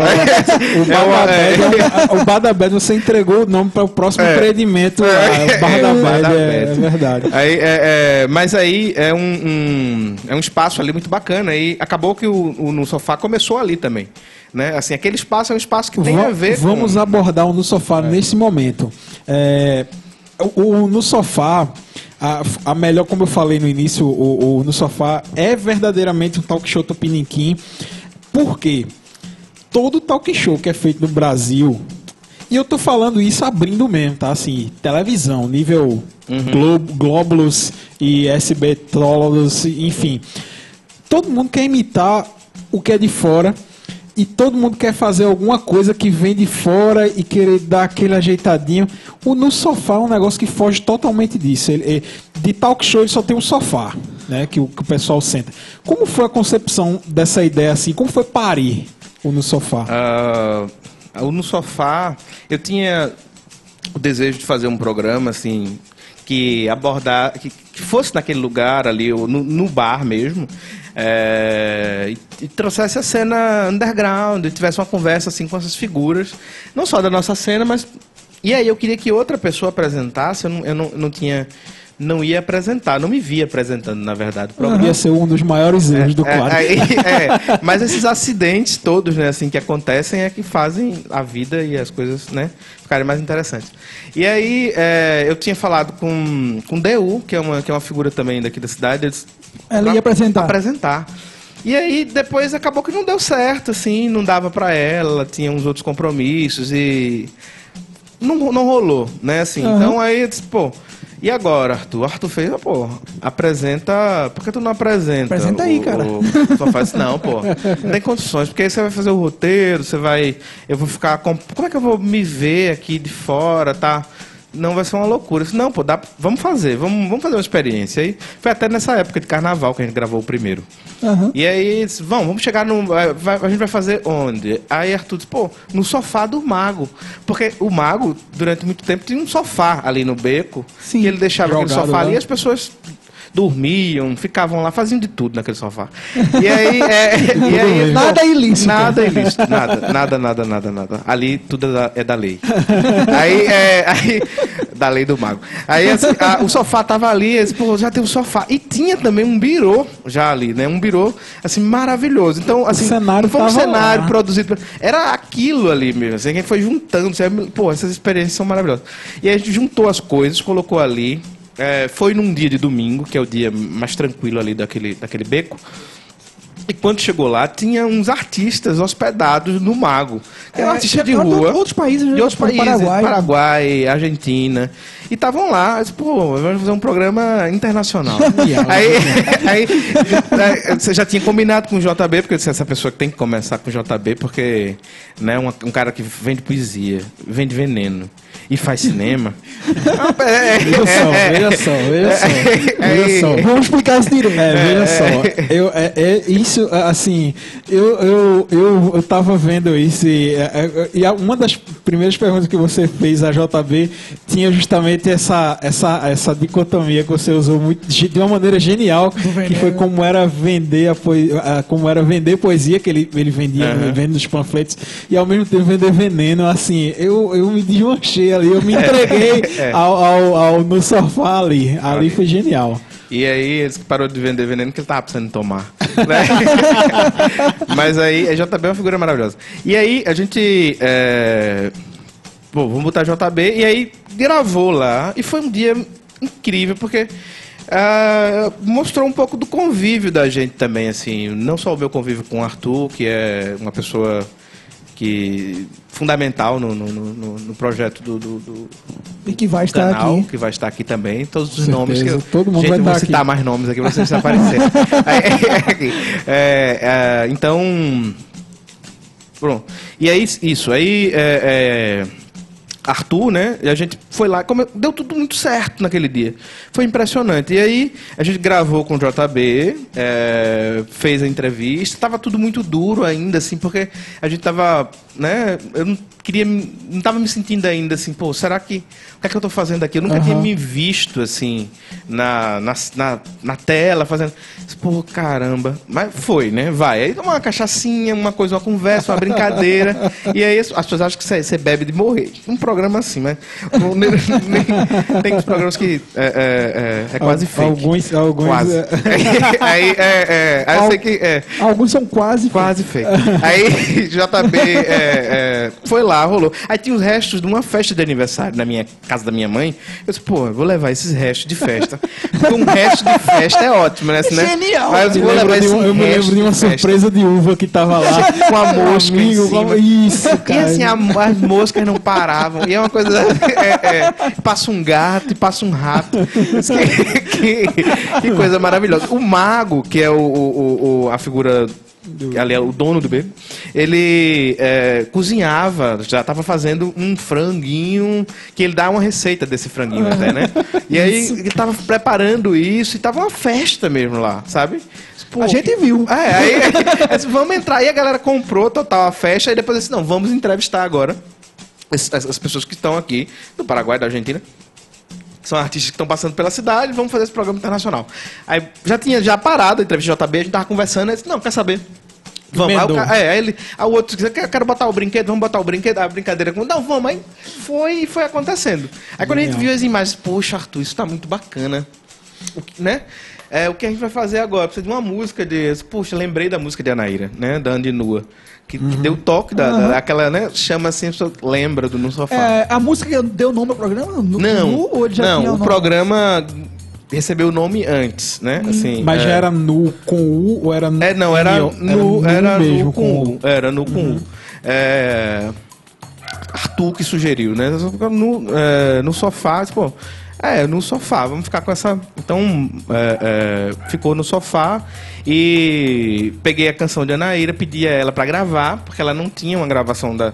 O Badabed, é, você entregou o nome para o próximo empreendimento. É. Badabed, é, é verdade. Aí, é, é, mas aí é um, um- é um espaço ali muito bacana. E acabou que o, o No Sofá começou ali também. Né? Assim, aquele espaço é um espaço que tem Va- a ver Vamos com... abordar o No Sofá nesse momento. É, o, o No Sofá, a, a melhor, como eu falei no início, o, o No Sofá é verdadeiramente um talk show tupiniquim. Por quê? Todo talk show que é feito no Brasil, e eu tô falando isso abrindo mesmo, tá? Assim, televisão, nível Glóbulos e SB enfim. Todo mundo quer imitar o que é de fora e todo mundo quer fazer alguma coisa que vem de fora e querer dar aquele ajeitadinho. O No Sofá é um negócio que foge totalmente disso. Ele, ele- de talk show ele só tem um sofá, né? Que o, que o pessoal senta. Como foi a concepção dessa ideia assim? Como foi parir o No Sofá? Ah, o no sofá, eu tinha o desejo de fazer um programa assim que abordar, que, que fosse naquele lugar ali, ou no, no bar mesmo, é, e, e trouxesse a cena underground, e tivesse uma conversa assim com essas figuras, não só da nossa cena, mas e aí eu queria que outra pessoa apresentasse, eu não, eu não, não tinha não ia apresentar, não me via apresentando, na verdade. o programa. Podia ser um dos maiores erros do É, quadro. aí- é, mas esses acidentes todos, né, assim, que acontecem é que fazem a vida e as coisas, né, ficarem mais interessantes. E aí, é, eu tinha falado com, com o DU, que é, uma, que é uma figura também daqui da cidade. eles- Ela ia apresentar. Apresentar. E aí, depois acabou que não deu certo, assim, não dava pra ela, tinha uns outros compromissos e não, não rolou, né, assim. Aham. Então aí, eu disse, pô, e agora, Arthur? Arthur fez, pô, apresenta. Por que tu não apresenta? Apresenta aí, o- cara. o- Só faz, não, pô, não tem condições, porque aí você vai fazer o roteiro, você vai. Eu vou ficar. com- Como é que eu vou me ver aqui de fora, tá? Não vai ser uma loucura. Disse, não, pô, dá, vamos fazer, vamos, vamos fazer uma experiência. E foi até nessa época de carnaval que a gente gravou o primeiro. Aham. E aí, disse, vamos, vamos chegar no. vai- a gente vai fazer onde? Aí Arthur disse, pô, no sofá do mago. Porque o mago, durante muito tempo, tinha um sofá ali no beco. Sim. E ele deixava aquele Jogado sofá lá. ali e as pessoas dormiam, ficavam lá, faziam de tudo naquele sofá. E aí. é, e aí Nada ilícito. Nada ilícito, nada, nada, nada, nada, nada. Ali tudo é da, é da lei. Aí, é, aí, da lei do mago. Aí assim, a- o sofá tava ali, esse, pô, já tem um sofá. E tinha também um birô já ali, né? Um birô, assim, maravilhoso. Então, assim, cenário não foi um cenário lá. produzido. Era aquilo ali mesmo. Assim, quem foi juntando. Você, pô, essas experiências são maravilhosas. E aí a gente juntou as coisas, colocou ali. É, foi num dia de domingo, que é o dia mais tranquilo ali daquele, daquele beco. E quando chegou lá, tinha uns artistas hospedados no Mago. Que eram É, artistas de de rua. outros países, né? De outros países. Paraguai. Paraguai, Argentina. E estavam lá. disse, Pô, vamos fazer um programa internacional. aí, aí, aí, você já tinha combinado com o JB, porque eu disse, essa pessoa que tem que começar com o JB, porque né, uma- um cara que vende poesia, vende veneno e faz cinema. é, Veja só, veja só, veja só. Veja só. Vamos explicar isso direito. É, veja só. Eu, é, é isso, é, assim, eu, eu, eu, eu tava vendo isso e, é, é, e a- uma das primeiras perguntas que você fez a JB tinha justamente essa, essa, essa dicotomia que você usou muito, de de uma maneira genial, que foi como era vender a poesia, como era vender poesia, que ele, ele vendia, vende nos panfletos, e ao mesmo tempo vender veneno, assim, eu, eu me desmanchei ali, eu me entreguei É. ao, ao, ao- no sofá ali, ali foi genial. E aí eles que parou de vender veneno que ele tava precisando tomar. né? Mas aí a JB é uma figura maravilhosa. E aí a gente. É... Bom, vamos botar JB. E aí gravou lá. E foi um dia incrível, porque. ah, mostrou um pouco do convívio da gente também, assim. Não só o meu convívio com o Arthur, que é uma pessoa que fundamental no, no, no- no projeto do- do- do, E que vai estar canal, aqui. que vai estar aqui também. Todos os nomes que eu... todo mundo Gente, vai vou citar aqui. mais nomes aqui vocês aparecerem. Aí, aqui. É, é, então... Pronto. E aí, isso. Aí... é, é, Arthur, né? E a gente foi lá, deu tudo muito certo naquele dia. Foi impressionante. E aí a gente gravou com o JB, é, fez a entrevista, tava tudo muito duro ainda, assim, porque a gente tava, né? Eu não queria, não tava me sentindo ainda assim, pô, será que o que é que eu tô fazendo aqui? Eu nunca tinha Aham. me visto assim na, na, na, na tela fazendo, pô, caramba. Mas foi, né? Vai. Aí uma cachaçinha, uma coisa, uma conversa, uma brincadeira. e aí as as pessoas acham que você, bebe de morrer. Um programa assim, mas não- nem- nem- tem uns programas que é, é, é, é quase Al- fake. Alguns, alguns Quase. é, aí, é, é, aí eu sei que é, Alguns são quase. Quase fake. Aí JB é, é, foi lá, rolou. Aí tinha os restos de uma festa de aniversário na minha casa da minha mãe. Eu disse, pô, eu vou levar esses restos de festa. Porque um resto de festa é ótimo, né? né? Genial. Mas eu vou levar de esse uma- eu me lembro de uma festa. surpresa de uva que tava lá. Com a mosca Amigo. Isso, E cara. assim, a- as moscas não paravam. E é uma coisa. é, é, passa um gato e passa um rato. Que, que- que coisa maravilhosa. O mago, que é o, o- o- a figura. Ali é o dono do beco. Ele é, cozinhava, já estava fazendo um franguinho, que ele dá uma receita desse franguinho até, né? E aí ele estava preparando isso e tava uma festa mesmo lá, sabe? Pô, A gente viu. é, aí, aí disse, vamos entrar. Aí a galera comprou total a festa e depois disse, não, vamos entrevistar agora as, as- as pessoas que estão aqui, do Paraguai, da Argentina, são artistas que estão passando pela cidade, vamos fazer esse programa internacional. Aí já tinha já parado a entrevista JB, a gente tava conversando, aí disse, não, quer saber? Vamos. Aí, o é, aí ele, aí o outro disse, quero, quero botar o brinquedo, vamos botar o brinquedo, a brincadeira com. Não, vamos, aí foi e foi acontecendo. Aí quando a gente viu as imagens, poxa, Arthur, isso tá muito bacana. O que, né? É, o que a gente vai fazer agora? Precisa de uma música de. Puxa, lembrei da música de Anaíra, né? Da Andy Nua. Que, que deu toque da, da- aquela, né? Chama assim, lembra do No Sofá. É, a música que deu nome ao programa? No, não, Nu, ou já não, tinha o nome? programa recebeu o nome antes, né? Assim, Mas é, já era nu com U ou era É, não, era nu, no, era no mesmo com U. U. Era no com U. É, Arthur que sugeriu, né? No, é, no sofá, pô. É, no sofá, vamos ficar com essa. Então, é, é, ficou no sofá e peguei a canção de Anaíra, pedi a ela pra gravar, porque ela não tinha uma gravação da.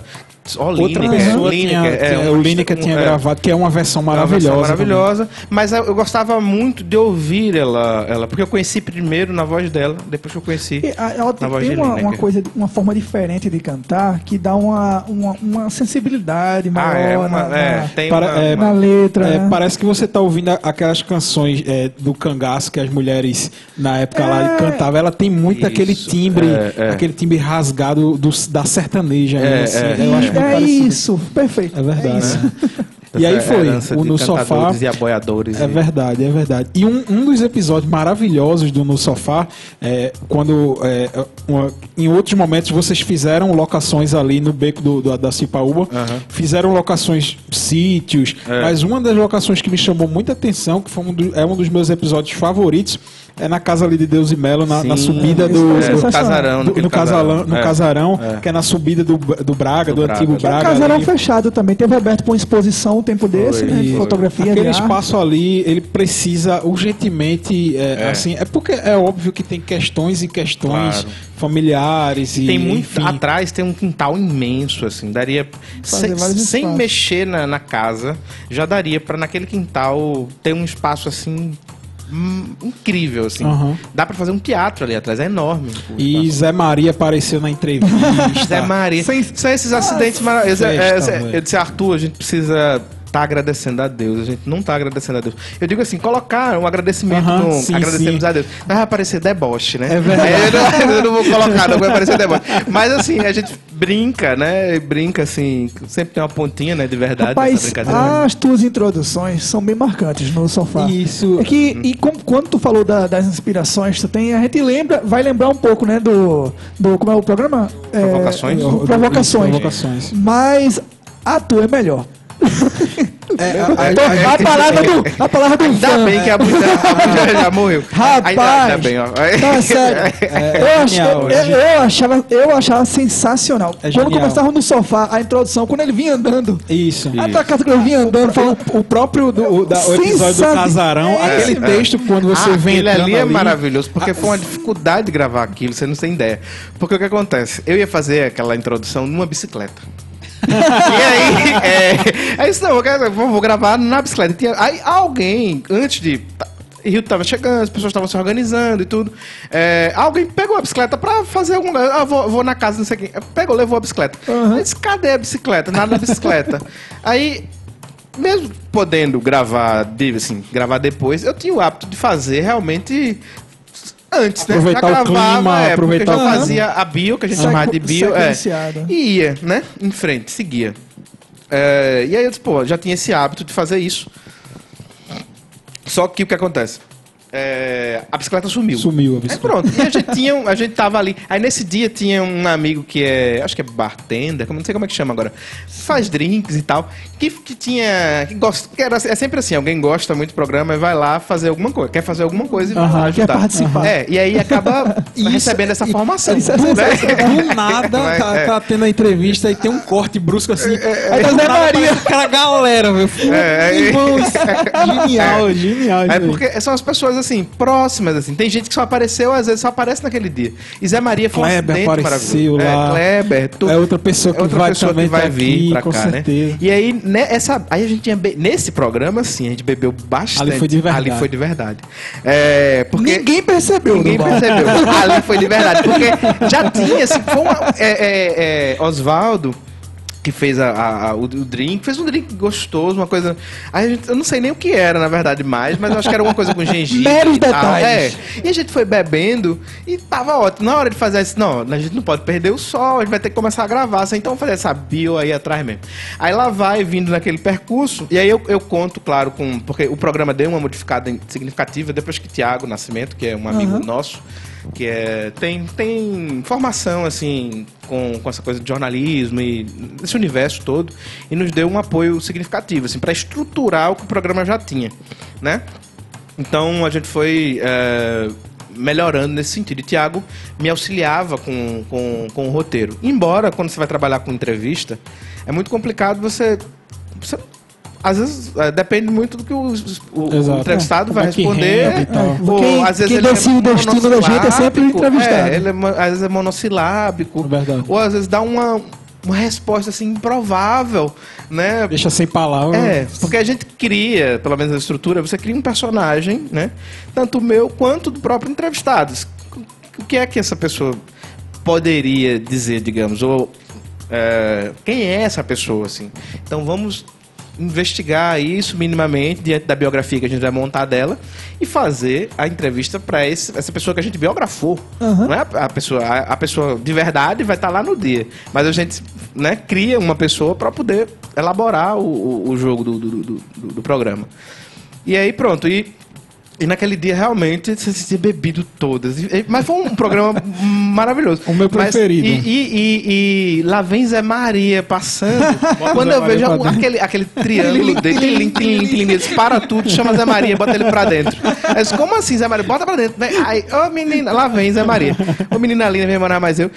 Ó, Outra Lineker, pessoa Lineker, tinha, é, tinha- o Lineker um- tinha é. gravado, que é uma versão É uma maravilhosa. versão maravilhosa. Mas eu, gostava muito de ouvir ela, ela, porque eu conheci primeiro na voz dela, depois que eu conheci. E, a- ela tem de uma, uma coisa, uma forma diferente de cantar que dá uma, uma, uma sensibilidade maior Ah, é, uma, na, é, na- tem Para- é, na letra. É, né? parece que você tá ouvindo aquelas canções é, do cangaço que as mulheres na época lá É. cantavam. Ela tem muito Isso, aquele timbre, é, é. aquele timbre rasgado do- da sertaneja. É, mesmo, assim. é. Eu acho muito é parecido. isso, perfeito. É verdade. isso. E aí foi, o No Sofá. e aboiadores. É e- verdade, é verdade. E um, um dos episódios maravilhosos do No Sofá é quando é, uma- em outros momentos vocês fizeram locações ali no beco do, do- da Cipaúba, Aham. fizeram locações sítios, É. mas uma das locações que me chamou muita atenção, que foi um do- é um dos meus episódios favoritos, é na casa ali de Deus e Melo, na, na subida Isso do, é É, do- no casarão, do- no casarão, no É. casarão É. que é na subida do, do Braga, do, Do antigo Braga. É um Braga. casarão ali. fechado também. Teve aberto para uma exposição um tempo desse, né? De foi. fotografia. Aquele de arte. espaço ali, ele precisa urgentemente, é, É. assim, é porque é óbvio que tem questões e questões Claro. familiares e Tem muito enfim. atrás tem um quintal imenso assim daria sem, mexer na, na casa já daria para naquele quintal ter um espaço assim hum, incrível assim Aham. dá para fazer um teatro ali atrás é enorme E. Zé Maria apareceu na entrevista. Zé Maria. Sem- São esses acidentes maravilhosos. festa, É, eu disse, Arthur, a gente precisa estar agradecendo a Deus. A gente não está agradecendo a Deus. Eu digo assim, colocar um agradecimento Aham, no sim, agradecemos sim. a Deus. Mas vai aparecer deboche, né? É verdade. Eu não, eu não vou colocar, não vai aparecer deboche. Mas assim, a gente brinca, né? Brinca assim, sempre tem uma pontinha, né, de verdade nessa Rapaz, brincadeira. as tuas introduções são bem marcantes no sofá. Isso. É que, e com- quando tu falou da- das inspirações, tu tem, a gente lembra, vai lembrar um pouco, né, do, do como é o programa? É, Provocações? do Provocações. Provocações. Mas a tua é melhor. É, a, a palavra do, a palavra do Ainda fã. bem que a mulher, a mulher já morreu. Rapaz, Ainda, ainda bem, ó. Não, é sério. É, eu, ach- eu- é eu achava, eu achava sensacional. É quando começava no sofá, a introdução, quando ele vinha andando. Isso. A tua casa que ele vinha andando, falando. O próprio do, o, da- o episódio do casarão, É. aquele texto quando você ah, vem aquele ali é ali, maravilhoso, porque foi uma dificuldade de gravar aquilo, você não tem ideia. Porque o que acontece? Eu ia fazer aquela introdução numa bicicleta. E aí, é, aí isso não, eu vou, vou gravar na bicicleta. Tinha- aí alguém, antes de. tá, Rio tava chegando, as pessoas estavam se organizando e tudo. é, alguém pegou a bicicleta pra fazer algum. Ah, vou, vou na casa, não sei quem. Pegou, levou a bicicleta. Uhum. Eu disse, cadê a bicicleta? Nada da bicicleta. aí mesmo podendo gravar, assim, gravar depois, eu tinha o hábito de fazer realmente antes, né? Aproveitar o clima, é, aproveitar porque eu já o clima. fazia a bio, que a gente chamava de bio, é, e ia, né? Em frente, seguia. É, e aí eu disse, pô, já tinha esse hábito de fazer isso. Só que o que acontece? É, a bicicleta sumiu. Sumiu a Aí bicicleta. pronto. E a gente tinha, um- a gente tava ali. Aí nesse dia tinha um amigo que é, acho que é bartender, como não sei como é que chama agora. Faz drinks e tal, que, que tinha, que gosta, que era, é sempre assim, alguém gosta muito do programa e vai lá fazer alguma coisa, quer fazer alguma coisa e vai Aham, lá quer ajudar. participar. É, e aí acaba Isso- recebendo essa e- formação. isso é né? Do nada, Mas, tá, é. tá tendo a entrevista e tem um corte brusco assim. É, aí é, do Zé nada Maria. aquela galera, meu filho. É, é. Irmãos, genial, genial. isso É aí. porque são as pessoas assim, próximas, assim. Tem gente que só apareceu, às vezes só aparece naquele dia. E Zé Maria foi um Kleber acidente apareceu maravilhoso. lá. É, Kleber, tu- É outra pessoa que é outra vai pessoa também que vai tá vir aqui, pra com cá, certeza. né? E aí, né, essa, aí a gente tinha be- nesse programa, sim, a gente bebeu bastante. Ali foi de verdade. Ali foi de verdade. É, porque Ninguém percebeu. Ninguém percebeu. Ali foi de verdade. Porque já tinha, assim, foi uma. É, é, é, Oswaldo, que fez a, a- a- o, drink, fez um drink gostoso, uma coisa. A gente- eu não sei nem o que era, na verdade, mais, mas eu acho que era uma coisa com gengibre. Meros e tal. detalhes. É. E a gente foi bebendo e tava ótimo. Na hora de fazer isso, não, a gente não pode perder o sol, a gente vai ter que começar a gravar. assim, Então vamos fazer essa bio aí atrás mesmo. Aí lá vai vindo naquele percurso, e aí eu, eu conto, claro, com. Porque o programa deu uma modificada significativa depois que Tiago Nascimento, que é um amigo Aham. nosso, que é, tem, tem formação assim com, com essa coisa de jornalismo e esse universo todo e nos deu um apoio significativo assim para estruturar o que o programa já tinha, né? Então a gente foi é, melhorando nesse sentido. E Tiago me auxiliava com, com, com o roteiro. Embora quando você vai trabalhar com entrevista é muito complicado você, você às vezes é, depende muito do que o, o- o entrevistado É, vai é responder. tal. ou, Quem- às vezes quem ele é decide o destino da gente é sempre o monossilábico. entrevistado. É, ele é às vezes é monossilábico. É verdade. Ou às vezes dá uma, uma resposta assim improvável, né? Deixa sem palavras. É, porque a gente cria, pelo menos a estrutura, você cria um personagem, né? Tanto meu quanto do próprio entrevistado. O que é que essa pessoa poderia dizer, digamos, ou é, quem é essa pessoa, assim? Então vamos investigar isso minimamente diante da biografia que a gente vai montar dela e fazer a entrevista para essa pessoa que a gente biografou. Uhum. Não é a, a pessoa, a, a, pessoa de verdade vai estar lá no dia, mas a gente né, cria uma pessoa para poder elaborar o, o, o jogo do, do, do, do, programa. E aí pronto, e e naquele dia, realmente, você se bebido todas. Mas foi um programa maravilhoso. O meu preferido. Mas, e, e, e, e, lá vem Zé Maria passando. Quando Zé eu vejo aquele, aquele triângulo dele, tilim, tilim, tilim, para tudo, chama Zé Maria, bota ele pra dentro. Mas como assim, Zé Maria? Bota pra dentro. Aí, ô oh, menina, lá vem Zé Maria. Ô oh, menina linda, minha irmã mais eu.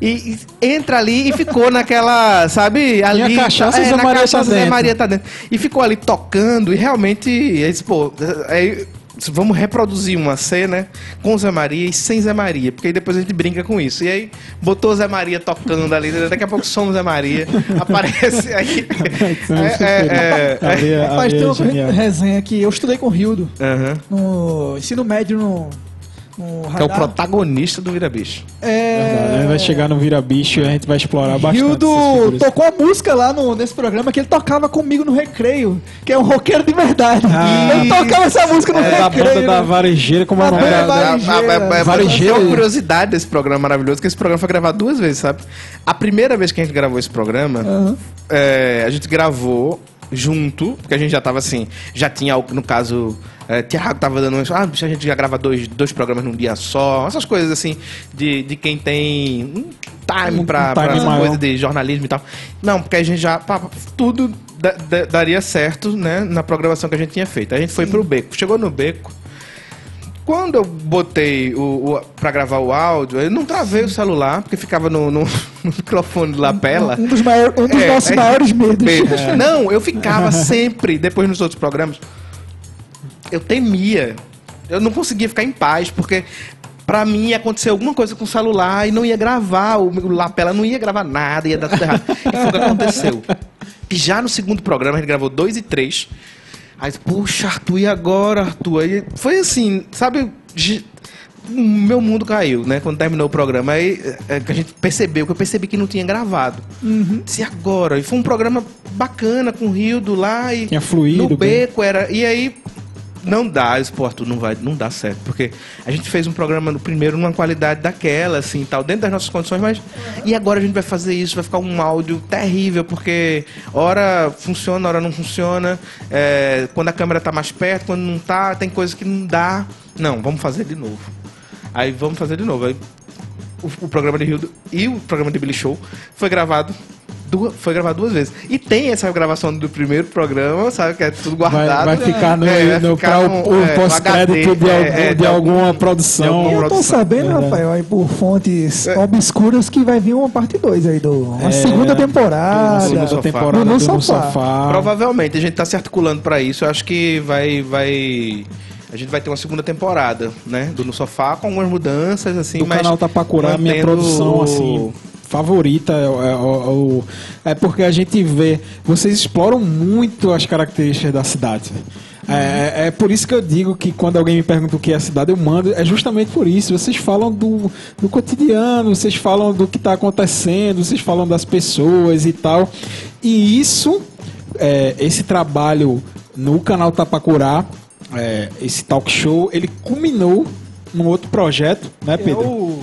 E, e, entra ali e ficou naquela, sabe, ali. Minha cachaça, é, Zé, Maria cachaça tá Zé Maria tá dentro. E ficou ali tocando e realmente, aí, pô, aí vamos reproduzir uma cena com Zé Maria e sem Zé Maria, porque aí depois a gente brinca com isso. E aí botou Zé Maria tocando ali, daqui a pouco somos Zé Maria, aparece aí. é, é, é, é. Mas tem uma resenha que eu estudei com o Rildo uhum. no ensino médio no que é o protagonista do Vira Bicho. É. Verdade, vai chegar no Vira Bicho e a gente vai explorar bastante. Hildo tocou a música lá no, nesse programa que ele tocava comigo no recreio, que é um roqueiro de verdade. Ah, ele tocava essa música no é, recreio. Da banda da Varejeira, como é o nome da Varejeira. Varejeira. Tem uma curiosidade desse programa maravilhoso, que esse programa foi gravado duas vezes, sabe? A primeira vez que a gente gravou esse programa, uhum. é, a gente gravou junto, porque a gente já tava assim, já tinha, no caso, é, Tiago tava dando ah, a gente já grava dois, dois programas num dia só, essas coisas assim, de, de quem tem um time pra, um time pra essa coisa de jornalismo e tal. Não, porque a gente já, pá, tudo daria certo, né, na programação que a gente tinha feito. A gente foi Sim. pro Beco. Chegou no Beco, quando eu botei o, o para gravar o áudio, eu não travei o celular, porque ficava no, no, no microfone de lapela. Um, um dos, maior, um dos é, nossos é, maiores medos. medos. É. Não, eu ficava sempre, depois nos outros programas, eu temia. Eu não conseguia ficar em paz, porque pra mim ia acontecer alguma coisa com o celular e não ia gravar, o, lapela não ia gravar nada, ia dar tudo errado. e foi o que aconteceu. E já no segundo programa, a gente gravou dois e três. Aí, puxa, Arthur, e agora, Arthur? Aí foi assim, sabe? O meu mundo caiu, né? Quando terminou o programa. Aí é, a gente percebeu, que eu percebi que não tinha gravado. Uhum. Agora. E foi um programa bacana com o Rio do lá e. Tinha fluído. No beco bem. era. E aí não dá, esporte não vai, não dá certo, porque a gente fez um programa no primeiro numa qualidade daquela, assim, tal, dentro das nossas condições, mas e agora a gente vai fazer isso, vai ficar um áudio terrível, porque hora funciona, hora não funciona, é, quando a câmera está mais perto, quando não está, tem coisas que não dá. Não, vamos fazer de novo. Aí vamos fazer de novo. Aí, o, o programa de Rio e o programa de Billy Show foi gravado duas, foi gravado duas vezes. E tem essa gravação do primeiro programa, sabe? Que é tudo guardado. Vai, vai ficar no, é, no, no, o, é, pós-crédito de, é, de, de, alguma produção. De alguma eu tô sabendo, Rafael, aí por fontes é. obscuras que vai vir uma parte 2 aí do. Uma é. segunda temporada. Segunda temporada do, no sofá. sofá. Provavelmente, a gente tá se articulando para isso. Eu acho que vai. vai a gente vai ter uma segunda temporada, né? Do No Sofá, com algumas mudanças, assim, o mas... O canal Tapacurá, minha produção, assim, favorita é, é, é, porque a gente vê vocês exploram muito as características da cidade é, é, é, por isso que eu digo que quando alguém me pergunta o que é a cidade, eu mando. É justamente por isso. Vocês falam do, do cotidiano, vocês falam do que está acontecendo, vocês falam das pessoas e tal. E isso, é, esse trabalho no canal Tapacurá, é, esse talk show, ele culminou num outro projeto, né, Pedro? Eu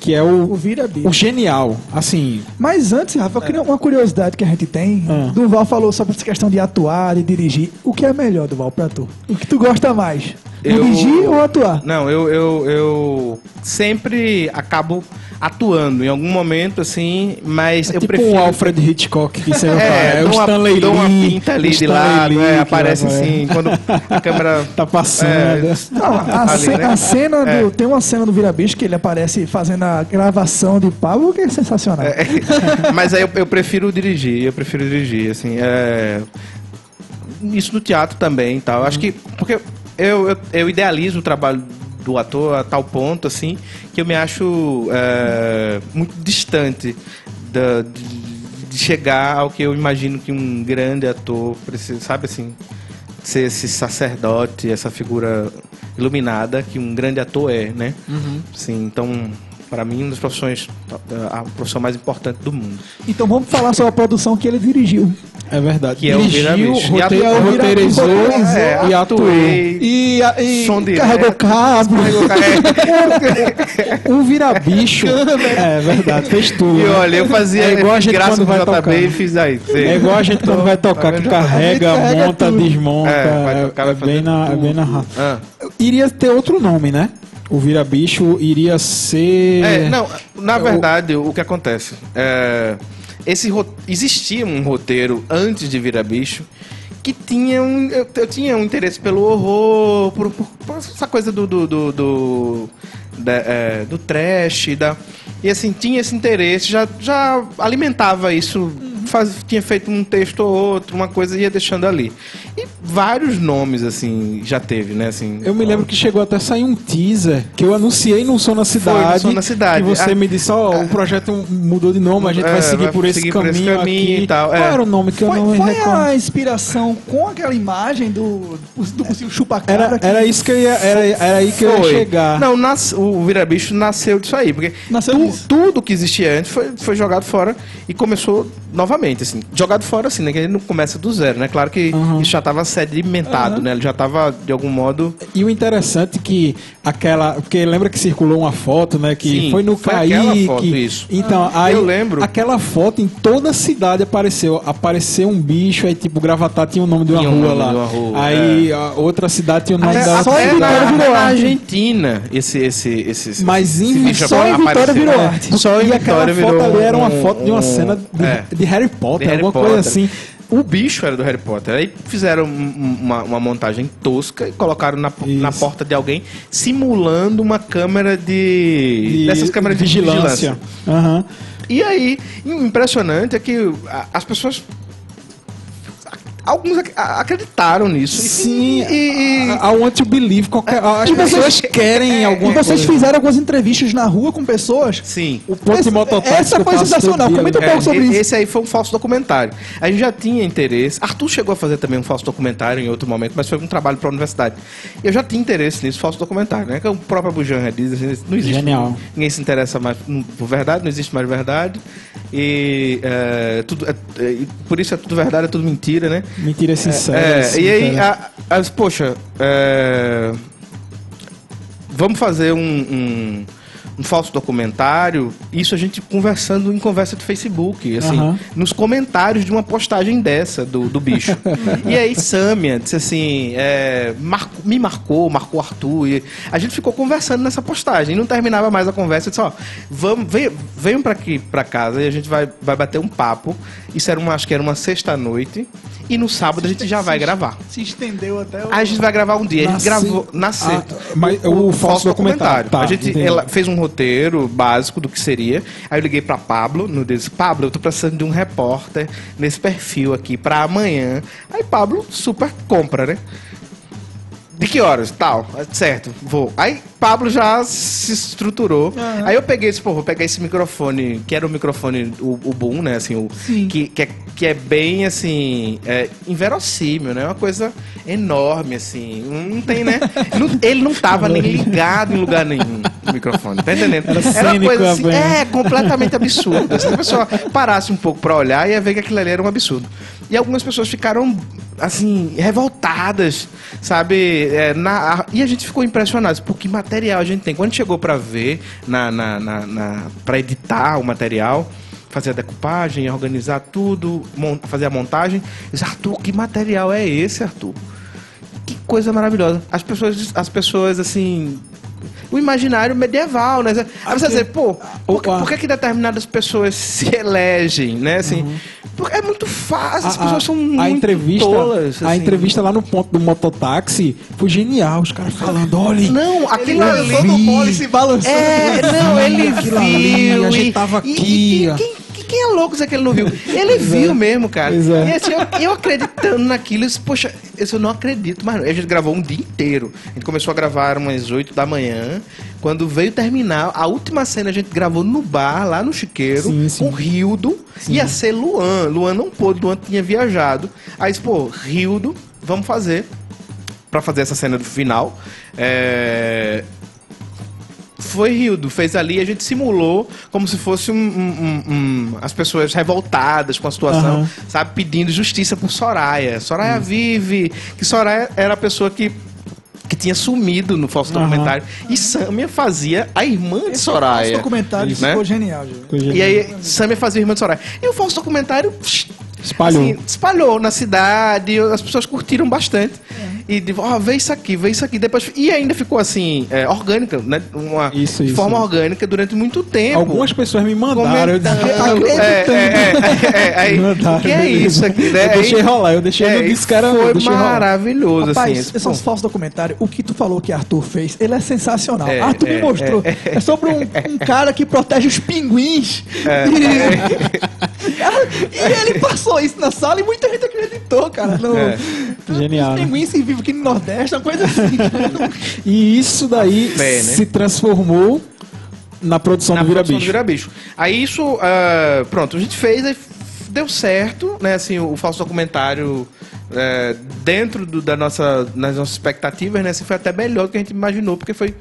que é o, o Vira O genial, assim. Mas antes, Rafa, eu queria uma curiosidade que a gente tem. Ah. Duval falou sobre essa questão de atuar, de dirigir. O que é melhor, Duval, pra tu? O que tu gosta mais? Eu... Dirigir ou atuar? Não, eu, eu, eu sempre acabo atuando em algum momento, assim, mas é eu tipo prefiro... o Alfred Hitchcock, que você é, é o Stanley Lee. uma pinta ali de lado, é, aparece assim, quando a câmera... tá passando. É, Não, a, ali, né? a, cena do... É. Tem uma cena do Vira Bicho que ele aparece fazendo a gravação de Pablo, que é sensacional. É, mas aí eu, eu, prefiro dirigir, eu prefiro dirigir, assim, é... Isso no teatro também, tal. Acho que... Porque eu, eu, eu idealizo o trabalho do ator a tal ponto, assim, que eu me acho é, muito distante da, de, de chegar ao que eu imagino que um grande ator precisa, sabe assim, ser esse sacerdote, essa figura iluminada que um grande ator é, né? Sim, então, para mim, uma das profissões, a profissão mais importante do mundo. Então vamos falar sobre a produção que ele dirigiu. É verdade. Que é o Dirigiu, Virabicho. E rote- atuou. roteirizou É, e atuou. atuei. E, a- e Som direto. carregou cabo. Um vira-bicho. é verdade, fez tudo. E olha, eu fazia É igual a gente graça quando no vai JB tocar. e fiz aí. É igual a gente quando vai tocar, que carrega, gente carrega monta, tudo. desmonta. É, vai É, tocar, vai é fazer bem na, é bem na Ah. Iria ter outro nome, né? O vira-bicho iria ser. É, não, na o- verdade, o, que acontece? É, esse existia um roteiro antes de Vira Bicho que tinha um. Eu, eu tinha um interesse pelo horror, por, por- por essa coisa do. do, do, do, da- é, do trash, da. E assim, tinha esse interesse, já, já alimentava isso. Faz, tinha feito um texto ou outro, uma coisa e ia deixando ali. E vários nomes, assim, já teve, né? Assim, Eu me lembro que chegou até a sair um teaser que eu anunciei no Som na Cidade. Som na Cidade. E você Ah, me disse, ó, o projeto mudou de nome, a gente É, vai seguir vai por esse seguir por esse caminho aqui. e tal, Qual é. era o nome que eu não Foi, me foi recordo? a inspiração com aquela imagem do, do possível chupa-cabra. Era, que era isso que eu ia, era, era aí que eu ia Foi. chegar. Não, nas- o Virabicho nasceu disso aí, porque tu- tudo que existia antes foi, foi jogado fora e começou novamente, assim. Jogado fora, assim, né? Que ele não começa do zero, né? Claro que Uhum. isso já estava sedimentado, né? Ele já estava, de algum modo... E o interessante é que aquela. Porque lembra que circulou uma foto, né? Que Sim, foi no foi Kaique. aquela foto, isso. Então, aí. eu lembro. Aquela foto em toda a cidade apareceu. Apareceu um bicho, aí tipo, Gravatar tinha o nome de uma rua lá. de uma rua, aí a outra cidade tinha o nome Até, da só outra em cidade. na, virou na arte. Argentina, esse... esse, esse Mas em- esse bicho só em Vitória apareceu. virou É, arte. Só em e aquela Vitória foto virou ali era uma um- foto de uma um- cena de, é. de Harry Potter, De Harry alguma coisa Potter. assim. O bicho era do Harry Potter. Aí fizeram um- um- uma, uma montagem tosca e colocaram na, Isso. na porta de alguém, simulando uma câmera de. De dessas câmeras de vigilância. Aham. E aí, o impressionante é que as pessoas. Alguns ac- a- acreditaram nisso. Sim, E, e- I, I want to believe. Qualquer, as E vocês- pessoas querem E alguma vocês coisa. fizeram algumas entrevistas na rua com pessoas. sim. O ponto de Esse- mototáxi essa foi sensacional. Comenta um pouco sobre e- isso. Esse aí foi um falso documentário. A gente já tinha interesse. Arthur chegou a fazer também um falso documentário em outro momento, mas foi um trabalho para a universidade. Eu já tinha interesse nisso, falso documentário, né? Que o próprio Bujan já diz, assim, não existe. Genial. Ninguém se interessa mais por verdade, não existe mais verdade. E é, tudo, é- é- e por isso é tudo verdade, é tudo mentira, né? Mentira sincera. É, assim, e aí, a- as, poxa, é, vamos fazer um, um, um falso documentário. Isso a gente conversando em conversa de Facebook, assim, nos comentários de uma postagem dessa do, do bicho. e aí, Samia disse assim: é, marcou- me marcou, marcou Arthur. E a gente ficou conversando nessa postagem. E não terminava mais a conversa. Eu disse: ó, vamos, venham, venham pra aqui, pra casa, e a gente vai, vai bater um papo. Isso era uma, acho que era uma sexta-noite. E no sábado a gente já vai gravar. Se estendeu até o. Aí a gente vai gravar um dia. A gente gravou na sexta. Ah, mas o falso documentário, tá, a gente entendi. ela fez um roteiro básico do que seria. Aí eu liguei pra Pablo, no disse, Pablo, eu tô precisando de um repórter nesse perfil aqui pra amanhã. Aí Pablo super compra, né? De que horas? Tal. Certo, vou. Aí Pablo já se estruturou. Aham. Aí eu peguei esse, pô, vou pegar esse microfone, que era o microfone, o, o boom, né? Assim, o, Sim. que, que, é, que é bem, assim, é, inverossímil, né? Uma coisa enorme, assim. Não tem, né? Não- ele não tava nem ligado em lugar nenhum, o microfone. Tá entendendo? Era uma cênico, coisa assim, é, completamente absurda. Se a pessoa parasse um pouco pra olhar, ia ver que aquilo ali era um absurdo. E algumas pessoas ficaram, assim, revoltadas, sabe? É, na, e a gente ficou impressionado, por que material a gente tem. Quando chegou pra ver, na, na, na, na, pra editar o material, fazer a decupagem, organizar tudo, fazer a montagem, disse, Arthur, que material é esse, Arthur? Que coisa maravilhosa. As pessoas, as pessoas assim. O imaginário medieval, né? Aí você dizer, pô, por, por que, que determinadas pessoas se elegem, né? Assim, porque é muito fácil, as A- pessoas a- são a muito entrevista, tolas. a assim. entrevista lá no ponto do mototáxi foi genial. Os caras falando, olha. Não, aquilo Eu ali. vi. do pole se balançando. É, não, ele viu. a gente e- tava e- aqui, e ó. quem, quem- é louco dizer que ele não viu? Ele viu mesmo, cara. Pois é. E assim, eu, eu acreditando naquilo, eu disse, poxa, eu não acredito, mas a gente gravou um dia inteiro. A gente começou a gravar umas 8 da manhã. Quando veio terminar, a última cena a gente gravou no bar, lá no Chiqueiro, Sim, sim. com Rildo. Ia ser Luan. Luan não pôde, Luan tinha viajado. Aí, disse, pô, Rildo, vamos fazer. Pra fazer essa cena do final. É, foi Rildo, fez ali, a gente simulou como se fosse um, um- um- um- as pessoas revoltadas com a situação, Aham. sabe, pedindo justiça por Soraya. Soraya vive, que Soraya era a pessoa que que tinha sumido no falso Aham. documentário. E Samia fazia a irmã de Esse Soraya. falso documentário né? ficou genial, gente. Coisa E aí, Samia fazia a irmã de Soraya. E o falso documentário psh, Espalhou. assim, espalhou na cidade, as pessoas curtiram bastante. E de, ó, vê isso aqui, vê isso aqui. Depois, e ainda ficou assim, é, orgânica, né? Uma, Isso, de isso. forma orgânica durante muito tempo. Algumas pessoas me mandaram. Eu disse, é, é, é, é, aí, Mandaram, o que é beleza. isso aqui, né? Eu deixei rolar, eu deixei, eu é, disse eu Foi deixei rolar. maravilhoso, Rapaz, assim. esses falsos documentários, o que tu falou que Arthur fez, ele é sensacional. É, Arthur é, me mostrou. É, sobre um, um cara que protege os pinguins. É, e, e ele passou isso na sala e muita gente acreditou, cara. No, É. Genial, Os né? pinguins se vivem aqui no Nordeste, uma coisa assim. E isso daí Fé, né? se transformou na produção na do Vira produção do Bicho. Vira Bicho. Aí isso, ah, pronto, a gente fez, deu certo, né? Assim, o falso documentário é, dentro do- da nossa, das nossas expectativas, né? Assim, foi até melhor do que a gente imaginou, porque foi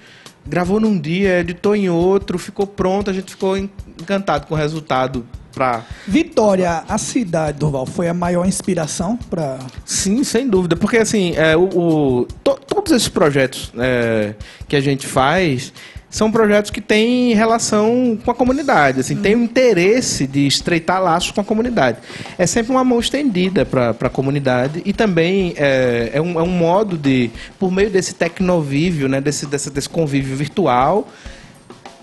gravou num dia, editou em outro, ficou pronto, a gente ficou en- encantado com o resultado pra Vitória, a cidade, Durval, foi a maior inspiração pra. Sim, sem dúvida. Porque, assim, é, o, o- to- todos esses projetos é, que a gente faz são projetos que têm relação com a comunidade, assim, tem o interesse de estreitar laços com a comunidade. É sempre uma mão estendida para a comunidade e também é, é um, é um modo de, por meio desse tecnovívio, né, desse, desse, desse convívio virtual,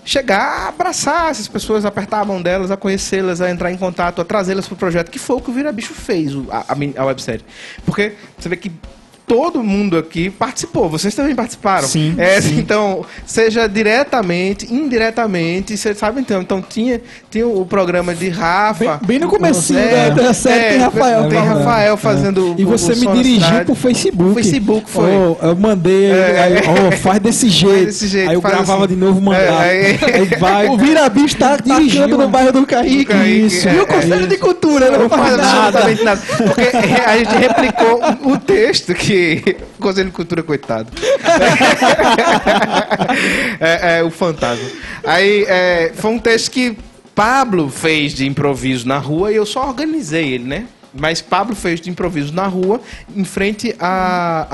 chegar a abraçar essas pessoas, apertar a mão delas, a conhecê-las, a entrar em contato, a trazê-las para o projeto, que foi o que o Vira Bicho fez, a, a, a websérie. Porque você vê que todo mundo aqui participou, vocês também participaram. Sim, É, sim. Então, seja diretamente, indiretamente, você sabe então, então tinha, tinha o programa de Rafa. Bem- bem no comecinho É, da- da série tem Rafael. Tem É verdade. Rafael fazendo E o- você o me som na dirigiu pro Facebook. Facebook foi. Oh, eu mandei, É. aí, oh, faz desse jeito. desse jeito, aí eu faz gravava assim. de novo, mandava. É, aí- vai. O Vira-Bicho tá Dirigiu. tacando no bairro do. Do Kaique, Isso. é, E o Conselho é de Cultura não, Não faz faz nada. absolutamente nada. Porque a gente replicou o texto que. Conselho de Cultura, coitado. é, é, o fantasma. Aí é, foi um texto que Pablo fez de improviso na rua e eu só organizei ele, né? Mas Pablo fez de improviso na rua, em frente a,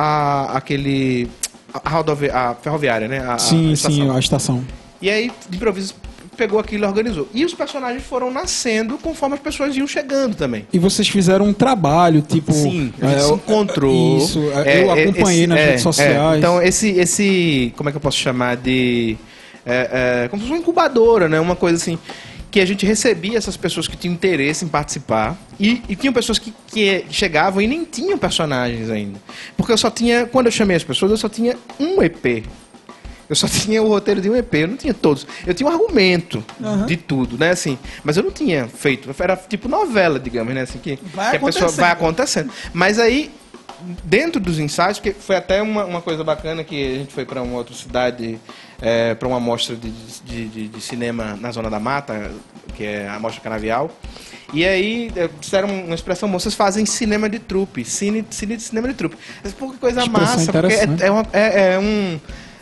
a aquele. A, rodovi- a ferroviária, né? A- a Sim, estação. sim, a estação. E aí, de improviso, pegou aquilo e organizou. E os personagens foram nascendo conforme as pessoas iam chegando também. E vocês fizeram um trabalho, tipo. Sim, a gente é, se encontrou. Isso, É, eu é, acompanhei esse- nas é, redes sociais. é. Então, esse, esse. Como é que eu posso chamar? De. É, é, como se fosse uma incubadora, né? Uma coisa assim. Que a gente recebia essas pessoas que tinham interesse em participar. E, e tinham pessoas que, que chegavam e nem tinham personagens ainda. Porque eu só tinha. Quando eu chamei as pessoas, eu só tinha um EP. Eu só tinha o roteiro de um EP, eu não tinha todos. Eu tinha um argumento Aham. de tudo, né? Assim, mas eu não tinha feito. Era tipo novela, digamos, né? Assim, que, Vai que a pessoa vai acontecendo. Mas aí, dentro dos ensaios, porque foi até uma, uma coisa bacana que a gente foi para uma outra cidade, é, para uma mostra de, de, de- de cinema na Zona da Mata, que é a Mostra Canavial. E aí, é, disseram uma expressão, moças fazem cinema de trupe, cine, cine de cinema de trupe. Mas, pô, que coisa massa, porque é, é, uma- é- é um...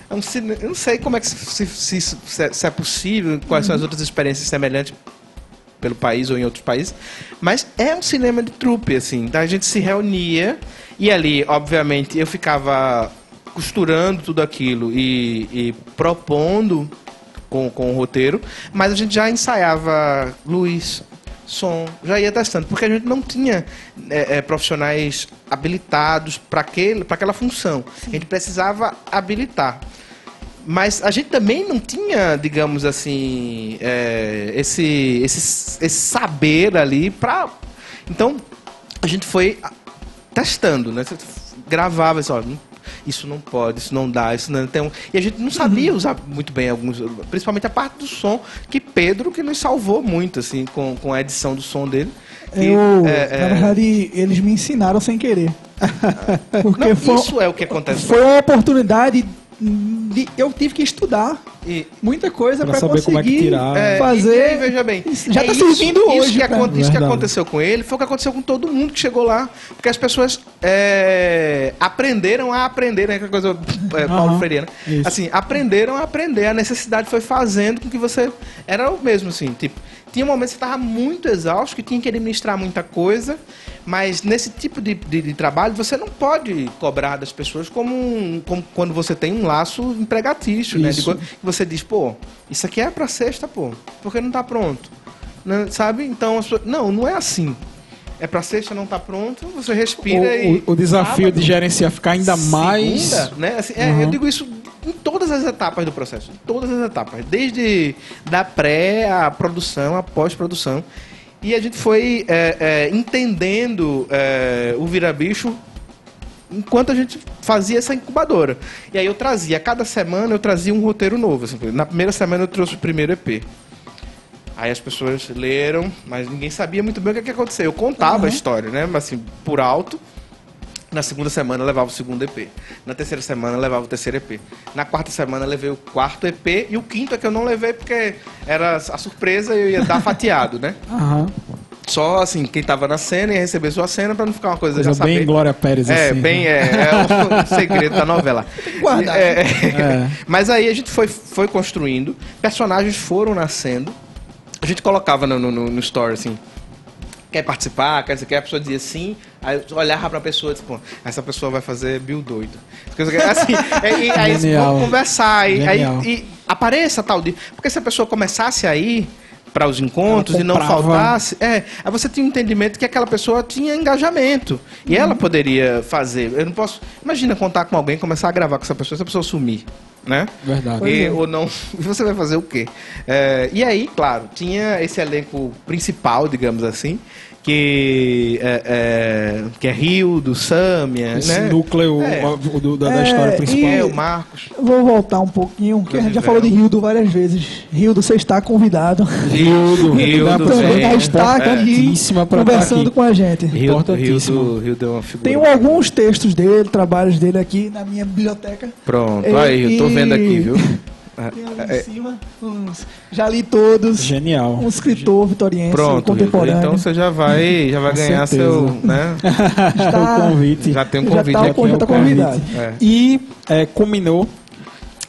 É um. Eu não sei como é que se, se, se, é- se é possível, quais são as outras experiências semelhantes pelo país ou em outros países, mas é um cinema de trupe, assim. Então a gente se reunia e ali, obviamente, eu ficava costurando tudo aquilo e, e propondo com, com o roteiro, mas a gente já ensaiava luz, som, já ia testando, porque a gente não tinha é, é, profissionais habilitados para aquela função. A gente precisava habilitar. Mas a gente também não tinha, digamos assim, é, esse, esse, esse saber ali para. Então, a gente foi testando, né? Gravava isso, ó, isso não pode, isso não dá, isso não tem um... E a gente não sabia usar muito bem alguns, principalmente a parte do som, que Pedro que nos salvou muito, assim, com, com a edição do som dele. Eu, é, é, na verdade, eles me ensinaram sem querer. Porque não, foi, isso é o que acontece. foi uma oportunidade de, eu tive que estudar E, muita coisa Pra para é que conseguir tirar. É, fazer. E, e veja bem, já é tá isso- servindo isso hoje. Que pra- acon- isso que aconteceu com ele foi o que aconteceu com todo mundo que chegou lá. Porque as pessoas é, aprenderam a aprender, né? Que é coisa é, Paulo Aham, Freire, né? isso. Assim, aprenderam a aprender. A necessidade foi fazendo com que você. Era o mesmo, assim. Tipo, tinha momentos que você estava muito exausto, que tinha que administrar muita coisa. Mas nesse tipo de, de- de trabalho, você não pode cobrar das pessoas como, um- como quando você tem um laço empregatício, né? De Isso. co- que você diz, pô, isso aqui é pra sexta, pô. Porque não tá pronto. Né? Sabe? Então, não, não é assim. É pra sexta, não tá pronto, você respira e... O, o, o desafio de gerenciar ficar ainda mais. segunda, né? Assim, é, Uhum. Eu digo isso em todas as etapas do processo. Em todas as etapas. Desde da pré, a produção, a pós-produção. E a gente foi é, é, entendendo é, o vira-bicho enquanto a gente fazia essa incubadora. E aí eu trazia, cada semana eu trazia um roteiro novo. assim, na primeira semana eu trouxe o primeiro EP. Aí as pessoas leram, mas ninguém sabia muito bem o que, que aconteceu. Eu contava a história, né? Mas assim, por alto. Na segunda semana eu levava o segundo EP. Na terceira semana eu levava o terceiro EP. Na quarta semana eu levei o quarto EP. E o quinto é que eu não levei porque era a surpresa e eu ia dar fatiado, né? Aham. Só assim, quem tava na cena ia receber sua cena pra não ficar uma coisa, Coisa já saber. bem Glória Pérez, É, assim. bem, é, é o segredo da novela. Guardar. É, é. É. Mas aí a gente foi, foi construindo, personagens foram nascendo. A gente colocava no, no, no- story assim. Quer participar? Quer, quer? A pessoa dizia sim. Aí eu olhava pra pessoa e disse, pô, essa pessoa vai fazer Bill doido. Assim, é, e, aí vamos conversar. E, aí, e apareça tal dia. Porque se a pessoa começasse a ir para os encontros e não faltasse, é, aí você tinha um entendimento que aquela pessoa tinha engajamento. E ela Uhum. poderia fazer. Eu não posso. Imagina contar com alguém, começar a gravar com essa pessoa, essa pessoa sumir. Né? Verdade. E, ou não. E você vai fazer o quê? É, e aí, claro, tinha esse elenco principal, digamos assim, que é, é, que é Rio, do Sâmia, Esse né? núcleo É. do- da, da É, história principal. É, o Marcos. Vou voltar um pouquinho, que a gente já falou de é. Rildo várias vezes. Rildo, você está convidado. Rildo, Rildo, Também é, já está aqui pra conversando aqui. com a gente. Rio, Rio, do, Rio deu uma figura. Tenho alguns textos dele, trabalhos dele aqui na minha biblioteca. Pronto, E- aí, eu tô vendo aqui, viu? Tem ali em cima, uns, já li todos. Genial. Um escritor vitoriense Pronto, contemporâneo. então você já vai, já vai Com ganhar certeza. seu, né? Está- o convite. Já tem um Já convite tá, aqui. já tá o convite. convidado. É. E é, culminou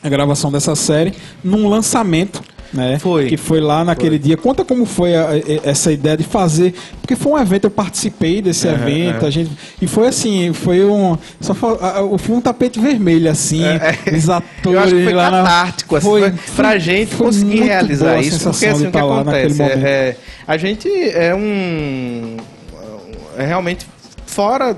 a gravação dessa série num lançamento. Né? Foi. Que foi lá naquele dia. Conta como foi a- e- essa ideia de fazer. Porque foi um evento, eu participei desse Aham, evento. aham. A gente, e foi assim, foi um. Só a- a- foi um tapete vermelho, assim. Os atores É, Eu acho que foi lá na- catártico, assim, foi, pra gente foi conseguir realizar a isso, porque assim, o que naquele acontece é, é, a gente é um é realmente fora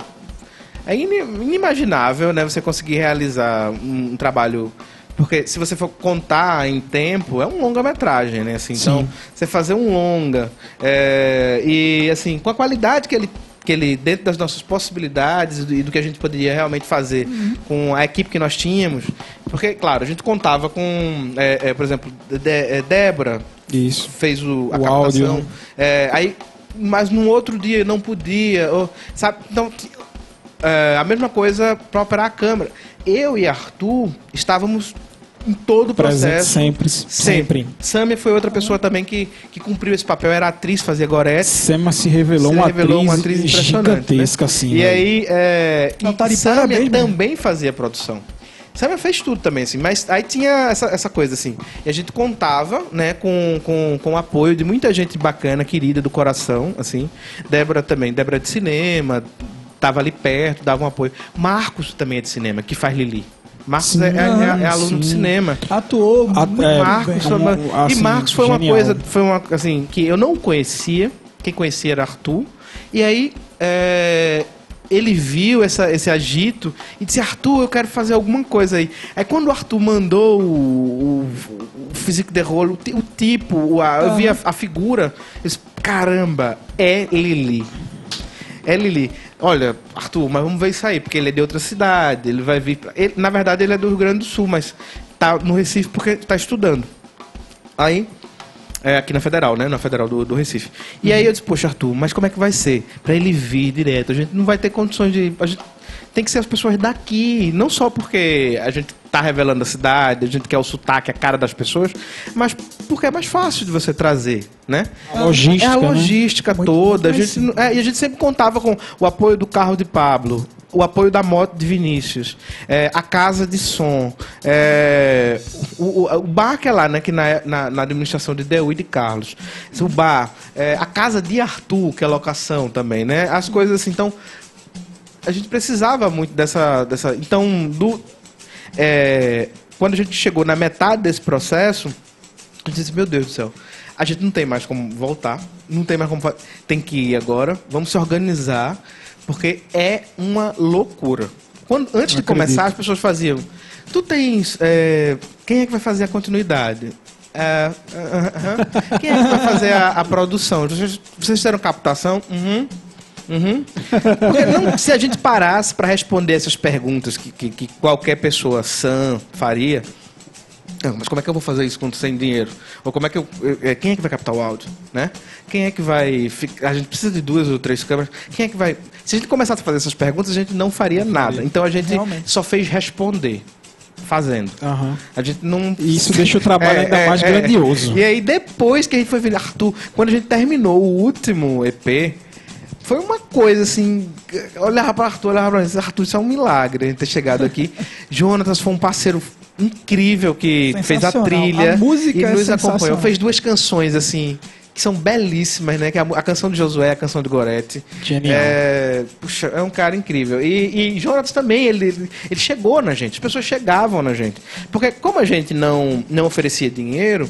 é ini- inimaginável, né, você conseguir realizar um, um trabalho porque se você for contar em tempo, é um longa-metragem, né? Assim, então, Sim. você fazer um longa é, e assim, com a qualidade que ele que ele dentro das nossas possibilidades e do, do que a gente poderia realmente fazer com a equipe que nós tínhamos, porque claro a gente contava com, é, é, por exemplo, De- é, Débora Isso. fez o, a O captação, áudio. é, aí mas num outro dia não podia, ou, sabe? Então é, a mesma coisa para operar a câmera. Eu e Arthur estávamos em todo o Presente processo. sempre. Sempre. Samia foi outra pessoa também que, que cumpriu esse papel, era atriz, fazia Gorete. Sema se revelou, Se uma, revelou atriz uma atriz impressionante. gigantesca, né? assim. E né? aí, é, Não, tá Samia também fazia produção. Samia fez tudo também, assim, mas aí tinha essa, essa coisa, assim, e a gente contava, né, com, com, com o apoio de muita gente bacana, querida, do coração, assim, Débora também, Débora é de cinema, tava ali perto, dava um apoio. Marcos também é de cinema, que faz Lili. Marcos Sim, é, é- é aluno de sim. cinema. Atuou A- muito é, bem. Marcos, uma- assim, e Marcos foi uma genial. coisa, foi uma assim que eu não conhecia. Quem conhecia era Arthur. E aí é, ele viu essa, esse agito e disse: Arthur, eu quero fazer alguma coisa aí. Aí quando o Arthur mandou o, o, o físico de rolo, o, o tipo, o, a, eu vi a, a figura, eu disse, caramba, é Lili. É Lili. Olha, Arthur, mas vamos ver isso aí, porque ele é de outra cidade, ele vai vir. pra- Ele, na verdade, ele é do Rio Grande do Sul, mas tá no Recife porque tá estudando. Aí, é, aqui na Federal, né? Na Federal do, do Recife. E aí eu disse, poxa, Arthur, mas como é que vai ser? Pra ele vir direto, a gente não vai ter condições de. A gente tem que ser as pessoas daqui, não só porque a gente tá revelando a cidade, a gente quer o sotaque, a cara das pessoas, mas porque é mais fácil de você trazer, né? A logística, É a né? logística Muito- toda. a gente, é, e a gente sempre contava com o apoio do carro de Pablo, o apoio da moto de Vinícius, é, a casa de som, é, o, o, o bar que é lá, né, que na, na, na administração de Deu e de Carlos, o bar, é, a casa de Arthur, que é locação também, né? As coisas assim, então a gente precisava muito dessa, dessa então do é, quando a gente chegou na metade desse processo eu disse, meu Deus do céu, a gente não tem mais como voltar, não tem mais como tem que ir agora, vamos se organizar, porque é uma loucura. Quando, antes de começar, as pessoas faziam, tu tens, é, quem é que vai fazer a continuidade? É, ah, ah, ah. Quem é que vai fazer a, a produção? Vocês, vocês fizeram captação? Uhum. Uhum. Porque não- se a gente parasse para responder essas perguntas que, que- que qualquer pessoa sã faria, não, mas como é que eu vou fazer isso com sem dinheiro? Ou como é que eu, é, quem é que vai captar o áudio, né? Quem é que vai a gente precisa de duas ou três câmeras. Quem é que vai Se a gente começasse a fazer essas perguntas, a gente não faria nada. Então a gente Realmente. só fez responder fazendo. Aham. A gente não. Isso deixa o trabalho ainda mais grandioso. E aí, depois que a gente foi ver Arthur, quando a gente terminou o último EP, foi uma coisa assim. Olhava para Arthur, olhava para mim, Arthur, isso é um milagre a gente ter chegado aqui. Jonatas foi um parceiro incrível que fez a trilha A música e é nos acompanhou. sensacional. Fez duas canções assim. Que são belíssimas, né? Que é a, a canção de Josué, a canção de Goretti. Genial. É, puxa, é um cara incrível. E, e Jonatas também, ele, ele- ele chegou na gente. As pessoas chegavam na gente. Porque como a gente não, não oferecia dinheiro,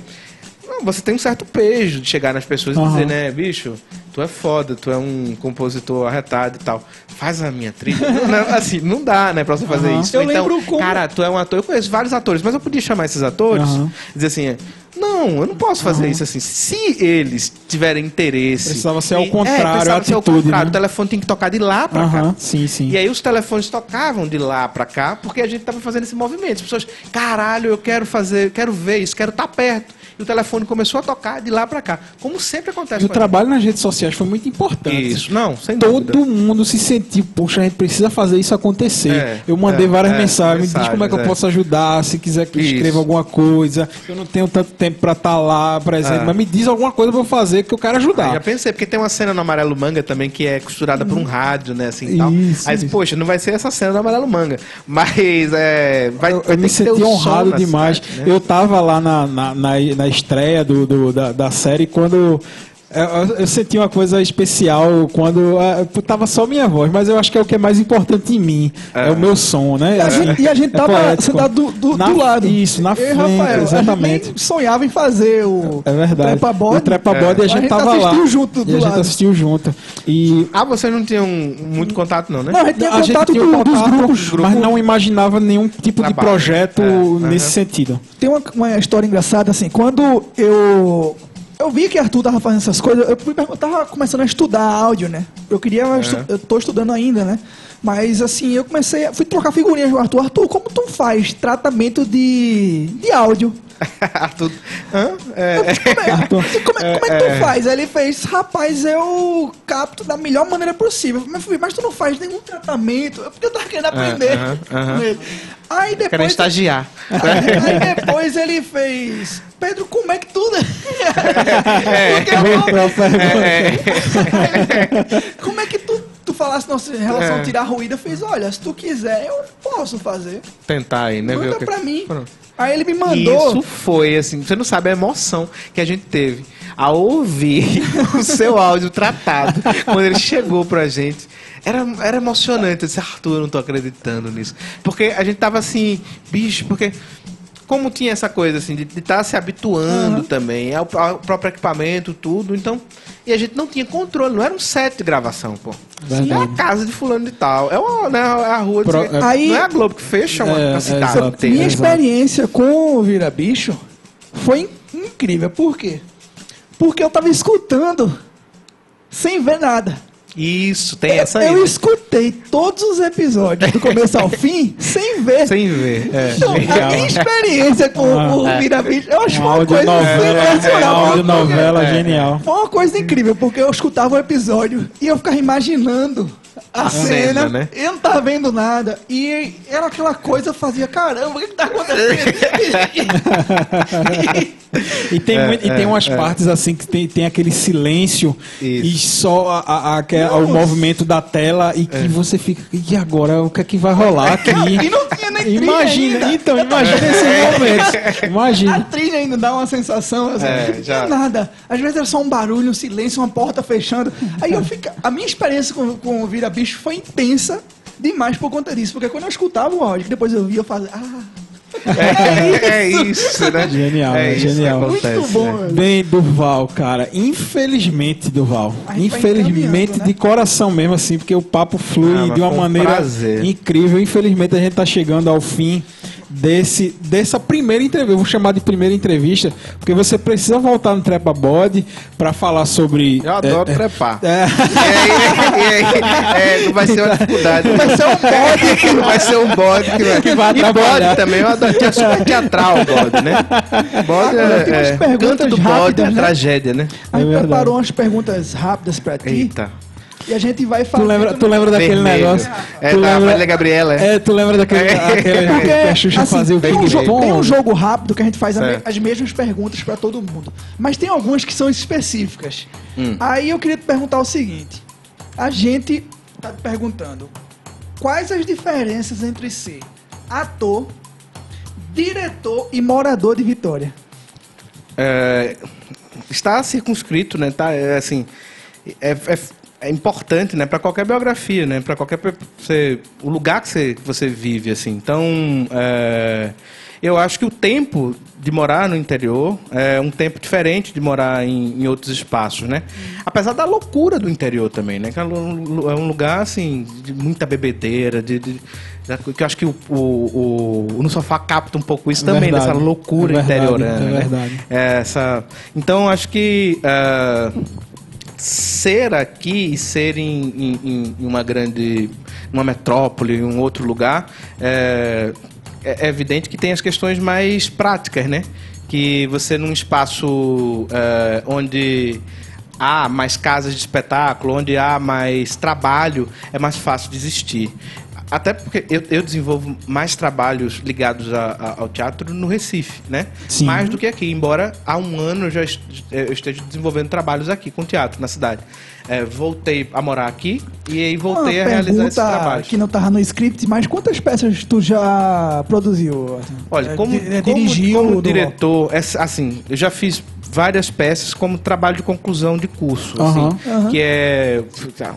não, você tem um certo peso de chegar nas pessoas e Aham. dizer, né, bicho, tu é foda, tu é um compositor arretado e tal. Faz a minha trilha. Não, assim, não dá, né, pra você fazer Aham. isso. Eu então, lembro como- cara, tu é um ator. Eu conheço vários atores, mas eu podia chamar esses atores Aham. e dizer assim, não, eu não posso fazer isso assim. Se eles tiverem interesse. Precisava ser ao em- contrário, é, precisava a ser ao atitude, contrário. né? O telefone tem que tocar de lá pra cá. Sim, sim. E aí os telefones tocavam de lá pra cá, porque a gente tava fazendo esse movimento. As pessoas, caralho, eu quero fazer, quero ver isso, quero estar perto. E o telefone começou a tocar de lá pra cá. Como sempre acontece E o trabalho nas redes sociais foi muito importante. Isso, não, sem dúvida. Todo mundo se sentiu, poxa, a gente precisa fazer isso acontecer. É, eu mandei é, várias é, mensagens, me diz como é que eu mensagens, é. posso ajudar, se quiser que eu Isso. escreva alguma coisa. Eu não tenho tanto tempo pra estar lá, presente, É. mas me diz alguma coisa pra eu fazer que eu quero Ah, ajudar. já pensei, porque tem uma cena no Amarelo Manga também que é costurada por um rádio, né, assim tal. Isso, Aí, isso. poxa, não vai ser essa cena do Amarelo Manga. Mas é. Vai, eu, vai eu me senti honrado demais. cidade, né? Eu tava lá na, na, na, na estreia do, do- da, da série quando. Eu, eu- eu senti uma coisa especial quando ah, tava só minha voz, mas eu acho que é o que é mais importante em mim. É, É. o meu som, né? E a gente, e a gente É tava poético. sentado do, do, Na- do lado. Isso, na Eu e frente, Rafael, exatamente. A gente nem sonhava em fazer o É verdade. Trepa Bode. O Trepa Bode É. a gente A gente tava lá. assistiu junto do e a gente lado. assistiu junto. E Ah, vocês não tinham muito contato, não, né? Não, a gente tinha a gente contato, tinha do- contato, dos grupos. mas não imaginava nenhum tipo de Trabalho. projeto É, nesse aham. sentido. Tem uma, uma história engraçada, assim, quando eu. Eu vi que Arthur tava fazendo essas coisas, eu fui pergun- tava começando a estudar áudio, né? Eu queria. eu estu- Eu tô estudando ainda, né? Mas assim, eu comecei. a- Fui trocar figurinhas com o Arthur. Arthur, como tu faz tratamento de, de áudio? Tudo. Hã? É, como, é, como, é, como é que tu faz? Aí ele fez, rapaz, eu capto da melhor maneira possível. Mas, mas tu não faz nenhum tratamento? É porque eu tava querendo aprender. aham, aham. com ele. Aí depois. estagiar. Aí depois ele fez. Pedro, como é que tu. É. Porque eu pergunta. Como é que tu, tu falasse nossa em relação É. a tirar ruído? Eu fiz, olha, se tu quiser, eu posso fazer. Tentar aí, né? que- pra mim. Pronto. Aí ele me mandou. Isso foi, assim, você não sabe a emoção que a gente teve ao ouvir o seu áudio tratado quando ele chegou pra gente. Era, era emocionante. Eu disse, Arthur, eu não tô acreditando nisso. Porque a gente tava assim, bicho, porque. Como tinha essa coisa assim, de estar se habituando também ao, ao próprio equipamento, tudo, então. E a gente não tinha controle, não era um set de gravação, pô. Verdade. É a casa de fulano de tal. É uma, né, a rua de Pro- não Aí- é a Globo que fecha uma, É, é, cidade exato. inteira. Minha experiência com o Vira Bicho foi incrível. Por quê? Porque eu tava escutando sem ver nada. Isso, tem essa eu aí. escutei todos os episódios do começo ao fim sem ver. Sem ver. É. Então, Legal. a minha experiência com Ah, o é. Vira Bicho, eu acho Uma uma coisa audionovela, sensacional. uma audionovela É. genial. Foi uma coisa incrível, porque eu escutava o episódio e eu ficava imaginando a, A cena, cena, né? eu não tava vendo nada. E era aquela coisa, eu fazia, caramba, o que, que tá acontecendo? E tem, É, muito- e é, tem umas é. partes assim que tem, tem aquele silêncio Isso. e só a, a- a- é o movimento da tela e que você fica. E agora o que é que vai rolar aqui? e não tinha nem Imagina, ainda. então, imagina esse momento. A Imagina. trilha ainda dá uma sensação assim, É, não já. nada. Às vezes era só um barulho, um silêncio, uma porta fechando. Aí eu fica, a minha experiência com, com o Vira Bicho foi intensa demais por conta disso, porque quando eu escutava o áudio, que depois eu via, eu fazia, ah, É, é isso, né? Genial, é é isso que genial. acontece, muito bom. né? Bem, Durval, cara, infelizmente, Durval, infelizmente né? de coração mesmo, assim, porque o papo flui Ah, de uma um maneira prazer. incrível. Infelizmente, a gente tá chegando ao fim desse, dessa primeira entrevista, eu vou chamar de primeira entrevista, porque você precisa voltar no Trepa Body para falar sobre. Eu adoro é, é, trepar. é, E aí, e aí, é, não vai ser uma dificuldade. Vai ser um bode. Não vai ser um bode que vai, Que vai E bode também, eu adoro. Que é super teatral o bode, né? Bode é, é perguntas canto do bode, rápidas, é né? tragédia, né? A gente É preparou umas perguntas rápidas pra ti Eita. E a gente vai Tu fazer. lembra, tu lembra daquele Vermelho. negócio? É tu da lembra, Gabriela, é? É, tu lembra daquele. É. aquele, Porque, que a Xuxa assim, fazia o tem, um Big jo- tem um jogo rápido que a gente faz a me- as mesmas perguntas pra todo mundo. Mas tem algumas que são específicas. Hum. Aí eu queria te perguntar o seguinte: a gente tá te perguntando quais as diferenças entre ser ator, diretor e morador de Vitória? É, está circunscrito, né? Tá, é, assim, é, é, é importante, né? Para qualquer biografia, né? Para qualquer você, o lugar que você, que você vive, assim. Então, é, eu acho que o tempo de morar no interior é um tempo diferente de morar em, em outros espaços, né? Apesar da loucura do interior também, né? Que é um é lugar assim de muita bebedeira, de, de- que eu acho que o, o, o- no sofá capta um pouco isso também Verdade. dessa loucura É verdade, interiorana. é né? verdade. É, essa, então acho que ah, ser aqui e ser em, em- em- uma grande, uma metrópole, em um outro lugar, é, é evidente que tem as questões mais práticas, né? Que você num espaço eh, onde há mais casas de espetáculo, onde há mais trabalho, é mais fácil de existir. Até porque eu, eu desenvolvo mais trabalhos ligados a- a- ao teatro no Recife, né? Sim. Mais do que aqui, embora há um ano eu já esteja desenvolvendo trabalhos aqui com teatro na cidade. É, voltei a morar aqui e aí voltei Uma a realizar esses pergunta trabalhos. que não tava no script, mas quantas peças tu já produziu? Olha, É, como, é, como, dirigiu como do- diretor, é, assim, eu já fiz várias peças como trabalho de conclusão de curso, Aham. assim, Aham. que é tá,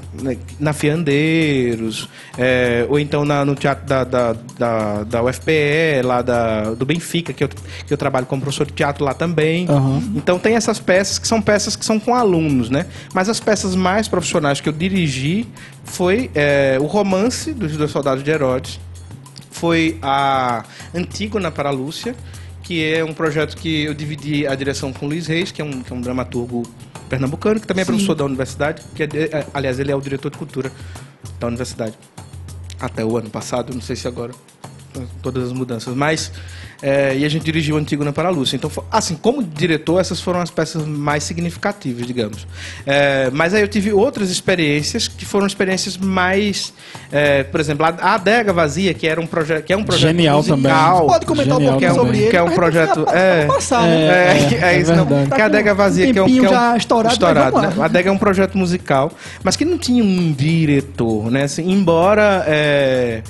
na Fiandeiros, é, ou então na- no teatro da, da, da, da UFPE, lá da, do Benfica, que eu, que eu trabalho como professor de teatro lá também. Aham. Então tem essas peças que são peças que são com alunos, né? Mas as peças mais profissionais que eu dirigi foi é, o romance dos dois soldados de Herodes, foi a Antígona para a Lúcia, que é um projeto que eu dividi a direção com o Luiz Reis, que é um, que é um dramaturgo pernambucano, que também é Sim. professor da universidade, que é é, aliás ele é o diretor de cultura da universidade. Até o ano passado, não sei se agora todas as mudanças, mas é, e a gente dirigiu Antígona para a Lúcia. Então, assim, como diretor, essas foram as peças mais significativas, digamos. É, mas aí eu tive outras experiências que foram experiências mais, é, por exemplo, a a Adega Vazia, que era um projeto, que é um projeto Genial musical. Pode comentar Genial um pouquinho também. sobre ele. Que é um mas projeto- tá- é. tá passado, É, né? É, é, é, é isso, não. Que a Adega Vazia, que é um, que é um já estourado, lá. né? A Adega é um projeto musical, mas que não tinha um diretor, né? Assim, embora é,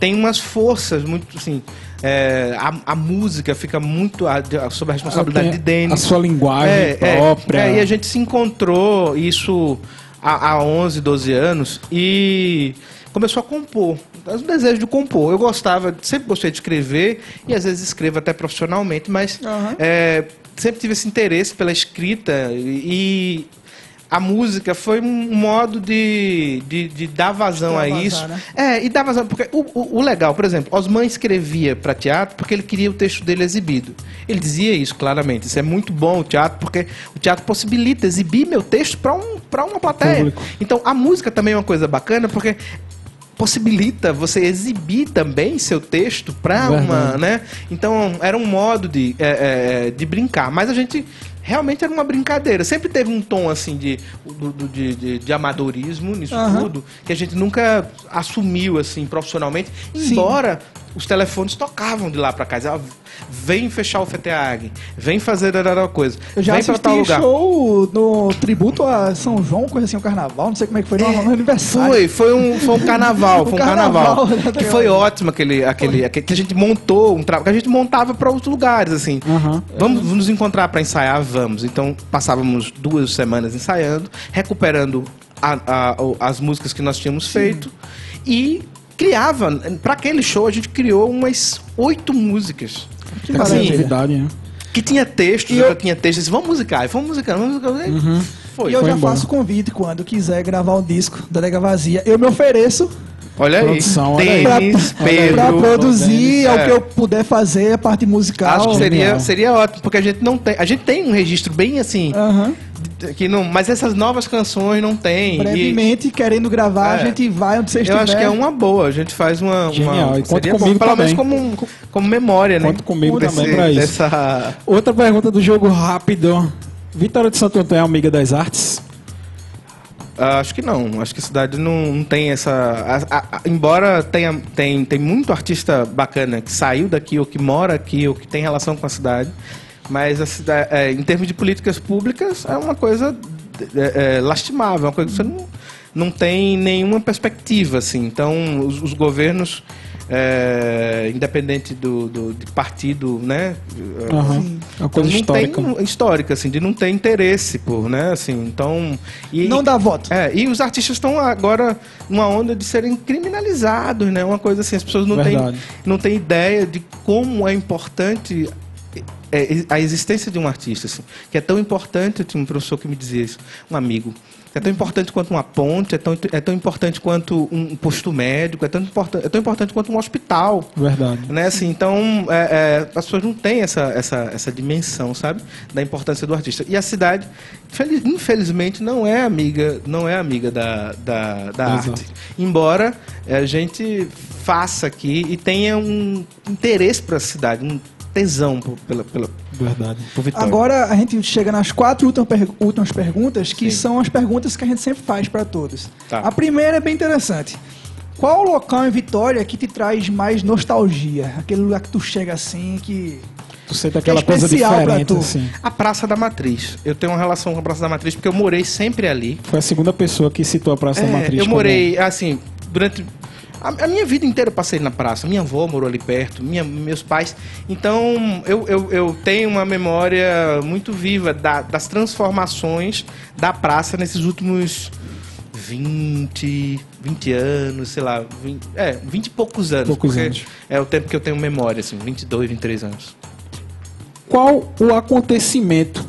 tem umas forças muito, assim, é, a, a música fica muito a- a- sob a responsabilidade Tem de Denis. A sua linguagem É, é, própria. é, e a gente se encontrou isso há, há 11, 12 anos e começou a compor. O desejo de compor. Eu gostava, sempre gostei de escrever e às vezes escrevo até profissionalmente, mas é, sempre tive esse interesse pela escrita e a música foi um modo de, de, de dar vazão a Extravasar, isso. né? É, e dar vazão. Porque o, o, o legal, por exemplo, Osman escrevia para teatro porque ele queria o texto dele exibido. Ele dizia isso claramente. Isso é muito bom o teatro, porque o teatro possibilita exibir meu texto para um, pra uma plateia. Público. Então a música também é uma coisa bacana, porque possibilita você exibir também seu texto para uma, né? Então era um modo de, é, é, de brincar, mas a gente realmente era uma brincadeira. Sempre teve um tom assim de, de, de, de amadorismo nisso Aham. tudo, que a gente nunca assumiu assim profissionalmente, Sim. Os telefones tocavam de lá para. Dizia, "Ah, Vem fechar o FTAG, vem fazer darará coisa, Eu já vem para tal assisti lugar. show no tributo a São João, coisa assim, o carnaval, não sei como é que foi, no, no aniversário. Foi, foi um, foi um carnaval, foi um carnaval, carnaval. exatamente. que foi ótimo aquele, aquele, aquele que a gente montou um que a gente montava para outros lugares, assim. Aham. Vamos nos encontrar para ensaiar, vamos. Então passávamos duas semanas ensaiando, recuperando a- a- as músicas que nós tínhamos feito e criava, para aquele show a gente criou umas oito músicas. Que atividade, né? Que tinha textos, E eu... tinha textos, vamos musicar, vamos musicar, vamos musicar. Foi. E eu Foi já embora. faço convite quando quiser gravar um disco da Dega Vazia. Eu me ofereço Olha aí, Produção, aí. Denis, pra, Pedro. pra produzir É. o que eu puder fazer, a parte musical. Acho que seria, seria ótimo, porque a gente não tem. A gente tem um registro bem assim. Aham. Que não, mas essas novas canções não tem. E Brevemente, querendo gravar, É. a gente vai onde você eu estiver. acho que é uma boa. A gente faz uma. uma Genial. E conta seria bom, comigo pelo menos como, como memória, né? Conta comigo Desse- também pra isso. Dessa... Outra pergunta do jogo rápido. Vitória de Santo Antônio é amiga das artes? Ah, acho que não. Acho que a cidade não, não tem essa. a- a- a- embora tenha tem, tem muito artista bacana que saiu daqui ou que mora aqui ou que tem relação com a cidade, mas a cidade, é, em termos de políticas públicas é uma coisa é, é, lastimável, uma coisa que você não, não tem nenhuma perspectiva assim. Então os, os governos é, independente do, do de partido, né? Uma coisa não histórica. Tem, histórica, assim, de não ter interesse por, né? Assim, então. E, Não dá voto. é, e os artistas estão agora numa onda de serem criminalizados, né? Uma coisa assim, as pessoas não têm, não têm ideia de como é importante é, a existência de um artista, assim, que é tão importante, eu tinha um professor que me dizia isso, um amigo, é tão importante quanto uma ponte, é tão, é tão importante quanto um posto médico, é tão, importante, é tão importante quanto um hospital. Verdade. Né, assim, então, é, é, as pessoas não têm essa, essa, essa dimensão, sabe? Da importância do artista. E a cidade, fel- infelizmente, não é amiga, não é amiga da, da, da Exato. arte. Embora é, a gente faça aqui e tenha um interesse para a cidade, um tesão por, pela, pela, Verdade. por Vitória. Agora a gente chega nas quatro últimas, per- últimas perguntas, que Sim. são as perguntas que a gente sempre faz para todos. Tá. A primeira é bem interessante. Qual o local em Vitória que te traz mais nostalgia? Aquele lugar que tu chega assim, que. Tu sente aquela coisa especial pra diferente, tu. assim. A Praça da Matriz. Eu tenho uma relação com a Praça da Matriz porque eu morei sempre ali. Foi a segunda pessoa que citou a Praça da É, Matriz. eu como- morei, assim, durante. A, a minha vida inteira eu passei na praça. Minha avó morou ali perto, minha- meus pais. Então, eu, eu, eu tenho uma memória muito viva da- das transformações da praça nesses últimos 20, 20 anos, sei lá. 20, é, 20 e poucos anos. Poucos anos. É o tempo que eu tenho memória, assim, 22, 23 anos. Qual o acontecimento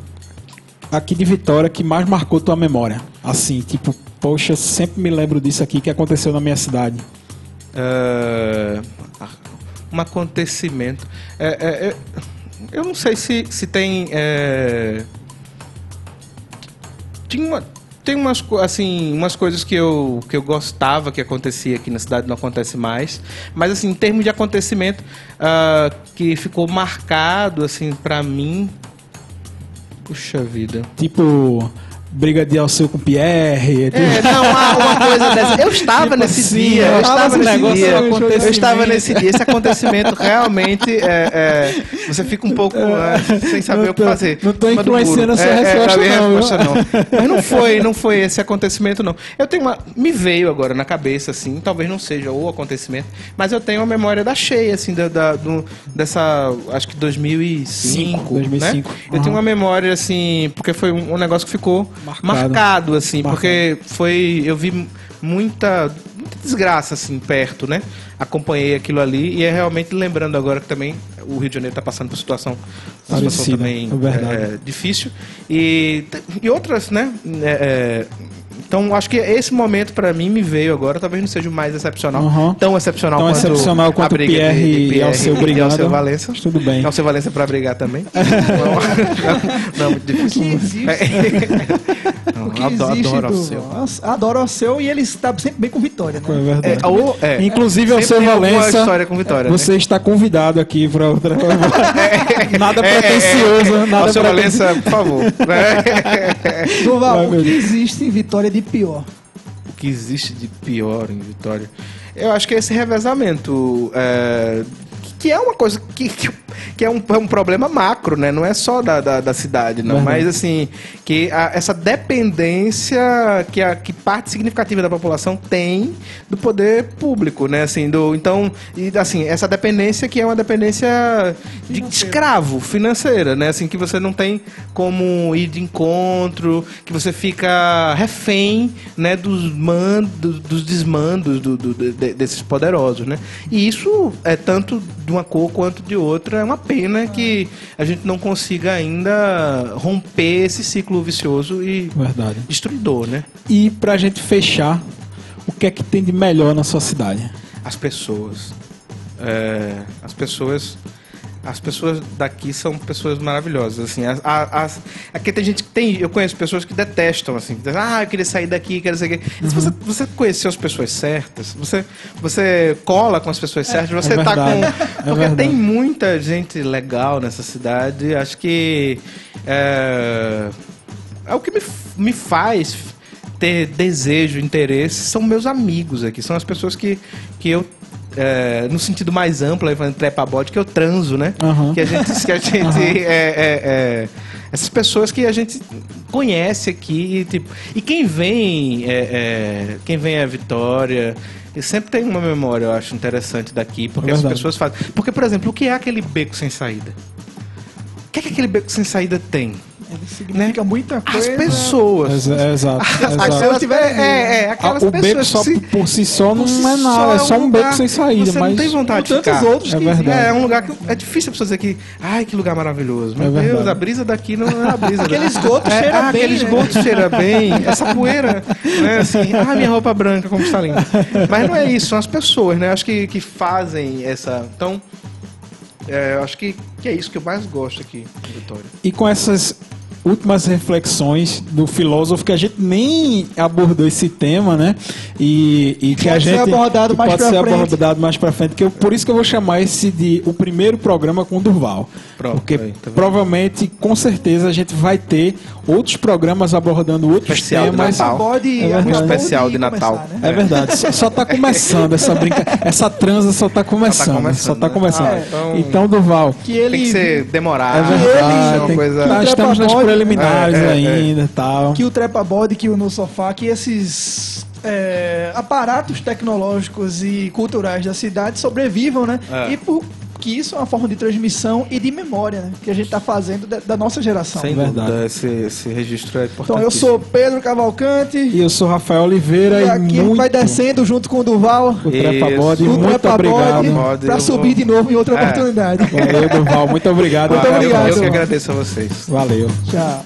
aqui de Vitória que mais marcou tua memória? Assim, tipo, poxa, sempre me lembro disso aqui que aconteceu na minha cidade. Ah, um acontecimento. É, é, é, eu não sei se, se tem. é, tinha uma, tem umas, assim, umas coisas que eu, que eu gostava que acontecia aqui na cidade, não acontece mais. Mas, assim, em termos de acontecimento ah, que ficou marcado, assim, pra mim. Puxa vida. Tipo, briga de Alceu com Pierre. tipo- É, não, uma, uma coisa dessa. Eu estava Tipo nesse assim, dia, eu estava nesse dia. é Eu estava nesse dia. Esse acontecimento realmente é, é, você fica um pouco é, sem saber Não o que tô- fazer. não tô do influenciando a sua É, é, resposta, não, resposta não. Mas não foi, não foi esse acontecimento não. Eu tenho uma, me veio agora na cabeça assim, talvez não seja o acontecimento, mas eu tenho uma memória da cheia assim da, da- do- dessa, acho que 2005, Cinco, 2005, né? Eu aham. tenho uma memória assim, porque foi um, um negócio que ficou Marcado. marcado assim, Marcado. porque foi eu vi muita, muita desgraça assim perto, né? Acompanhei aquilo ali e é realmente lembrando agora que também o Rio de Janeiro está passando por situação, uma situação também é é, difícil. E, e outras, né? é, é, então, acho que esse momento para mim me veio agora, talvez não seja o mais excepcional, Uhum. tão excepcional Tão quanto excepcional quanto a briga Pierre de, de e Pierre Alceu e brigando. Alceu Valença. Tudo bem. Alceu Valença para brigar também. não, não, muito O difícil. Não, o que adoro, existe adoro do... Alceu. Nossa, Adoro o seu e ele está sempre bem com vitória, É né? verdade. É, ou- é. Inclusive, tem alguma Valença, história com vitória, né? você está convidado aqui para outra. nada É, é, pretencioso, é, é. nada Alceu pretencioso. Valença, por favor. É. Duval, o que existe em vitória de pior? o que existe de pior em Vitória? Eu acho que é esse revezamento. é, que é uma coisa que, que, que é, um, é um problema macro, né? Não é só da, da, da cidade, não. Verdade. Mas assim, que a- essa dependência que, a, que parte significativa da população tem do poder público, né? Assim, do, então, e, assim, essa dependência que é uma dependência de escravo financeira, né? Assim, que você não tem como ir de encontro, que você fica refém, né? Dos mandos, dos desmandos do, do- de- desses poderosos, né? E isso é tanto de uma cor quanto de outra. É uma pena que a gente não consiga ainda romper esse ciclo vicioso e Verdade. destruidor, né? E pra gente fechar, o que é que tem de melhor na sua cidade? As pessoas. É, as pessoas. As pessoas daqui são pessoas maravilhosas, assim. As, as- aqui tem gente que tem. Eu conheço pessoas que detestam, assim. Ah, eu queria sair daqui, quero sair daqui. Se você, você conheceu as pessoas certas, você, você cola com as pessoas certas, você tá verdade, com. é Porque verdade. tem muita gente legal nessa cidade. Acho que. É, é o que me, me faz ter desejo, interesse, são meus amigos aqui. São as pessoas que, que eu. É, no sentido mais amplo, falando trepa-bode, que eu transo, né? Aham. Que a gente. Que a gente é, é, é, essas pessoas que a gente conhece aqui. E, tipo, e quem vem. é, é, quem vem é a Vitória. E sempre tem uma memória, eu acho, interessante daqui, porque É as pessoas fazem. Porque, por exemplo, o que é aquele beco sem saída? O que é que aquele beco sem saída tem? Ele significa muita As coisa. pessoas. É, é, exato. As exato. pessoas tiverem é, é, é, aquelas o beco pessoas só se- por si só não si é nada, é só um beco sem saída, Você mas não tem vontade de ficar. outros É que verdade. É, é um lugar que é difícil a pessoa dizer que, ai, que lugar maravilhoso. Meu É Deus, verdade. a brisa daqui não é a brisa. Aquele né? esgoto é, cheira ah, bem, Aquele né? esgoto cheira bem. Essa poeira, né, assim, ah, minha roupa branca, como está linda. Mas não é isso, são as pessoas, né? Acho que, que fazem essa. Então, é, eu acho que, que é isso que eu mais gosto aqui Vitória. E com essas últimas reflexões do filósofo que a gente nem abordou esse tema, né? E, e que Pode a ser gente abordado que mais pode pra ser frente. abordado mais para frente, que eu, por isso que eu vou chamar esse de o primeiro programa com Durval. Pronto, porque aí, tá provavelmente, com certeza, a gente vai ter outros programas abordando outros Especial de temas. Natal. Pode É acabou Especial de Natal. começar, né? É verdade, só, só tá começando essa brinca, essa transa só tá começando, começando, só tá né? começando. Ah, então- então, Durval, Que ele Tem que ser demorado. é verdade, ser uma tem- coisa... nós estamos nas. Preliminares É, é, é. ainda, e tal. que o trepa-bode, que o no sofá, que esses é, aparatos tecnológicos e culturais da cidade sobrevivam, né? É. E por, que isso é uma forma de transmissão e de memória, né? Que a gente está fazendo da, da nossa geração. Sem Verdade. dúvida, esse, esse registro é importante. Então eu sou Pedro Cavalcante E eu sou Rafael Oliveira e aqui a gente muito vai descendo junto com o Duval o Trepa Isso. Bode, o muito trepa-bode obrigado. Para subir vou- de novo em outra É. oportunidade. Valeu, Durval, muito obrigado. Muito Ah, eu- obrigado. Eu, que agradeço a vocês. Valeu. Tchau.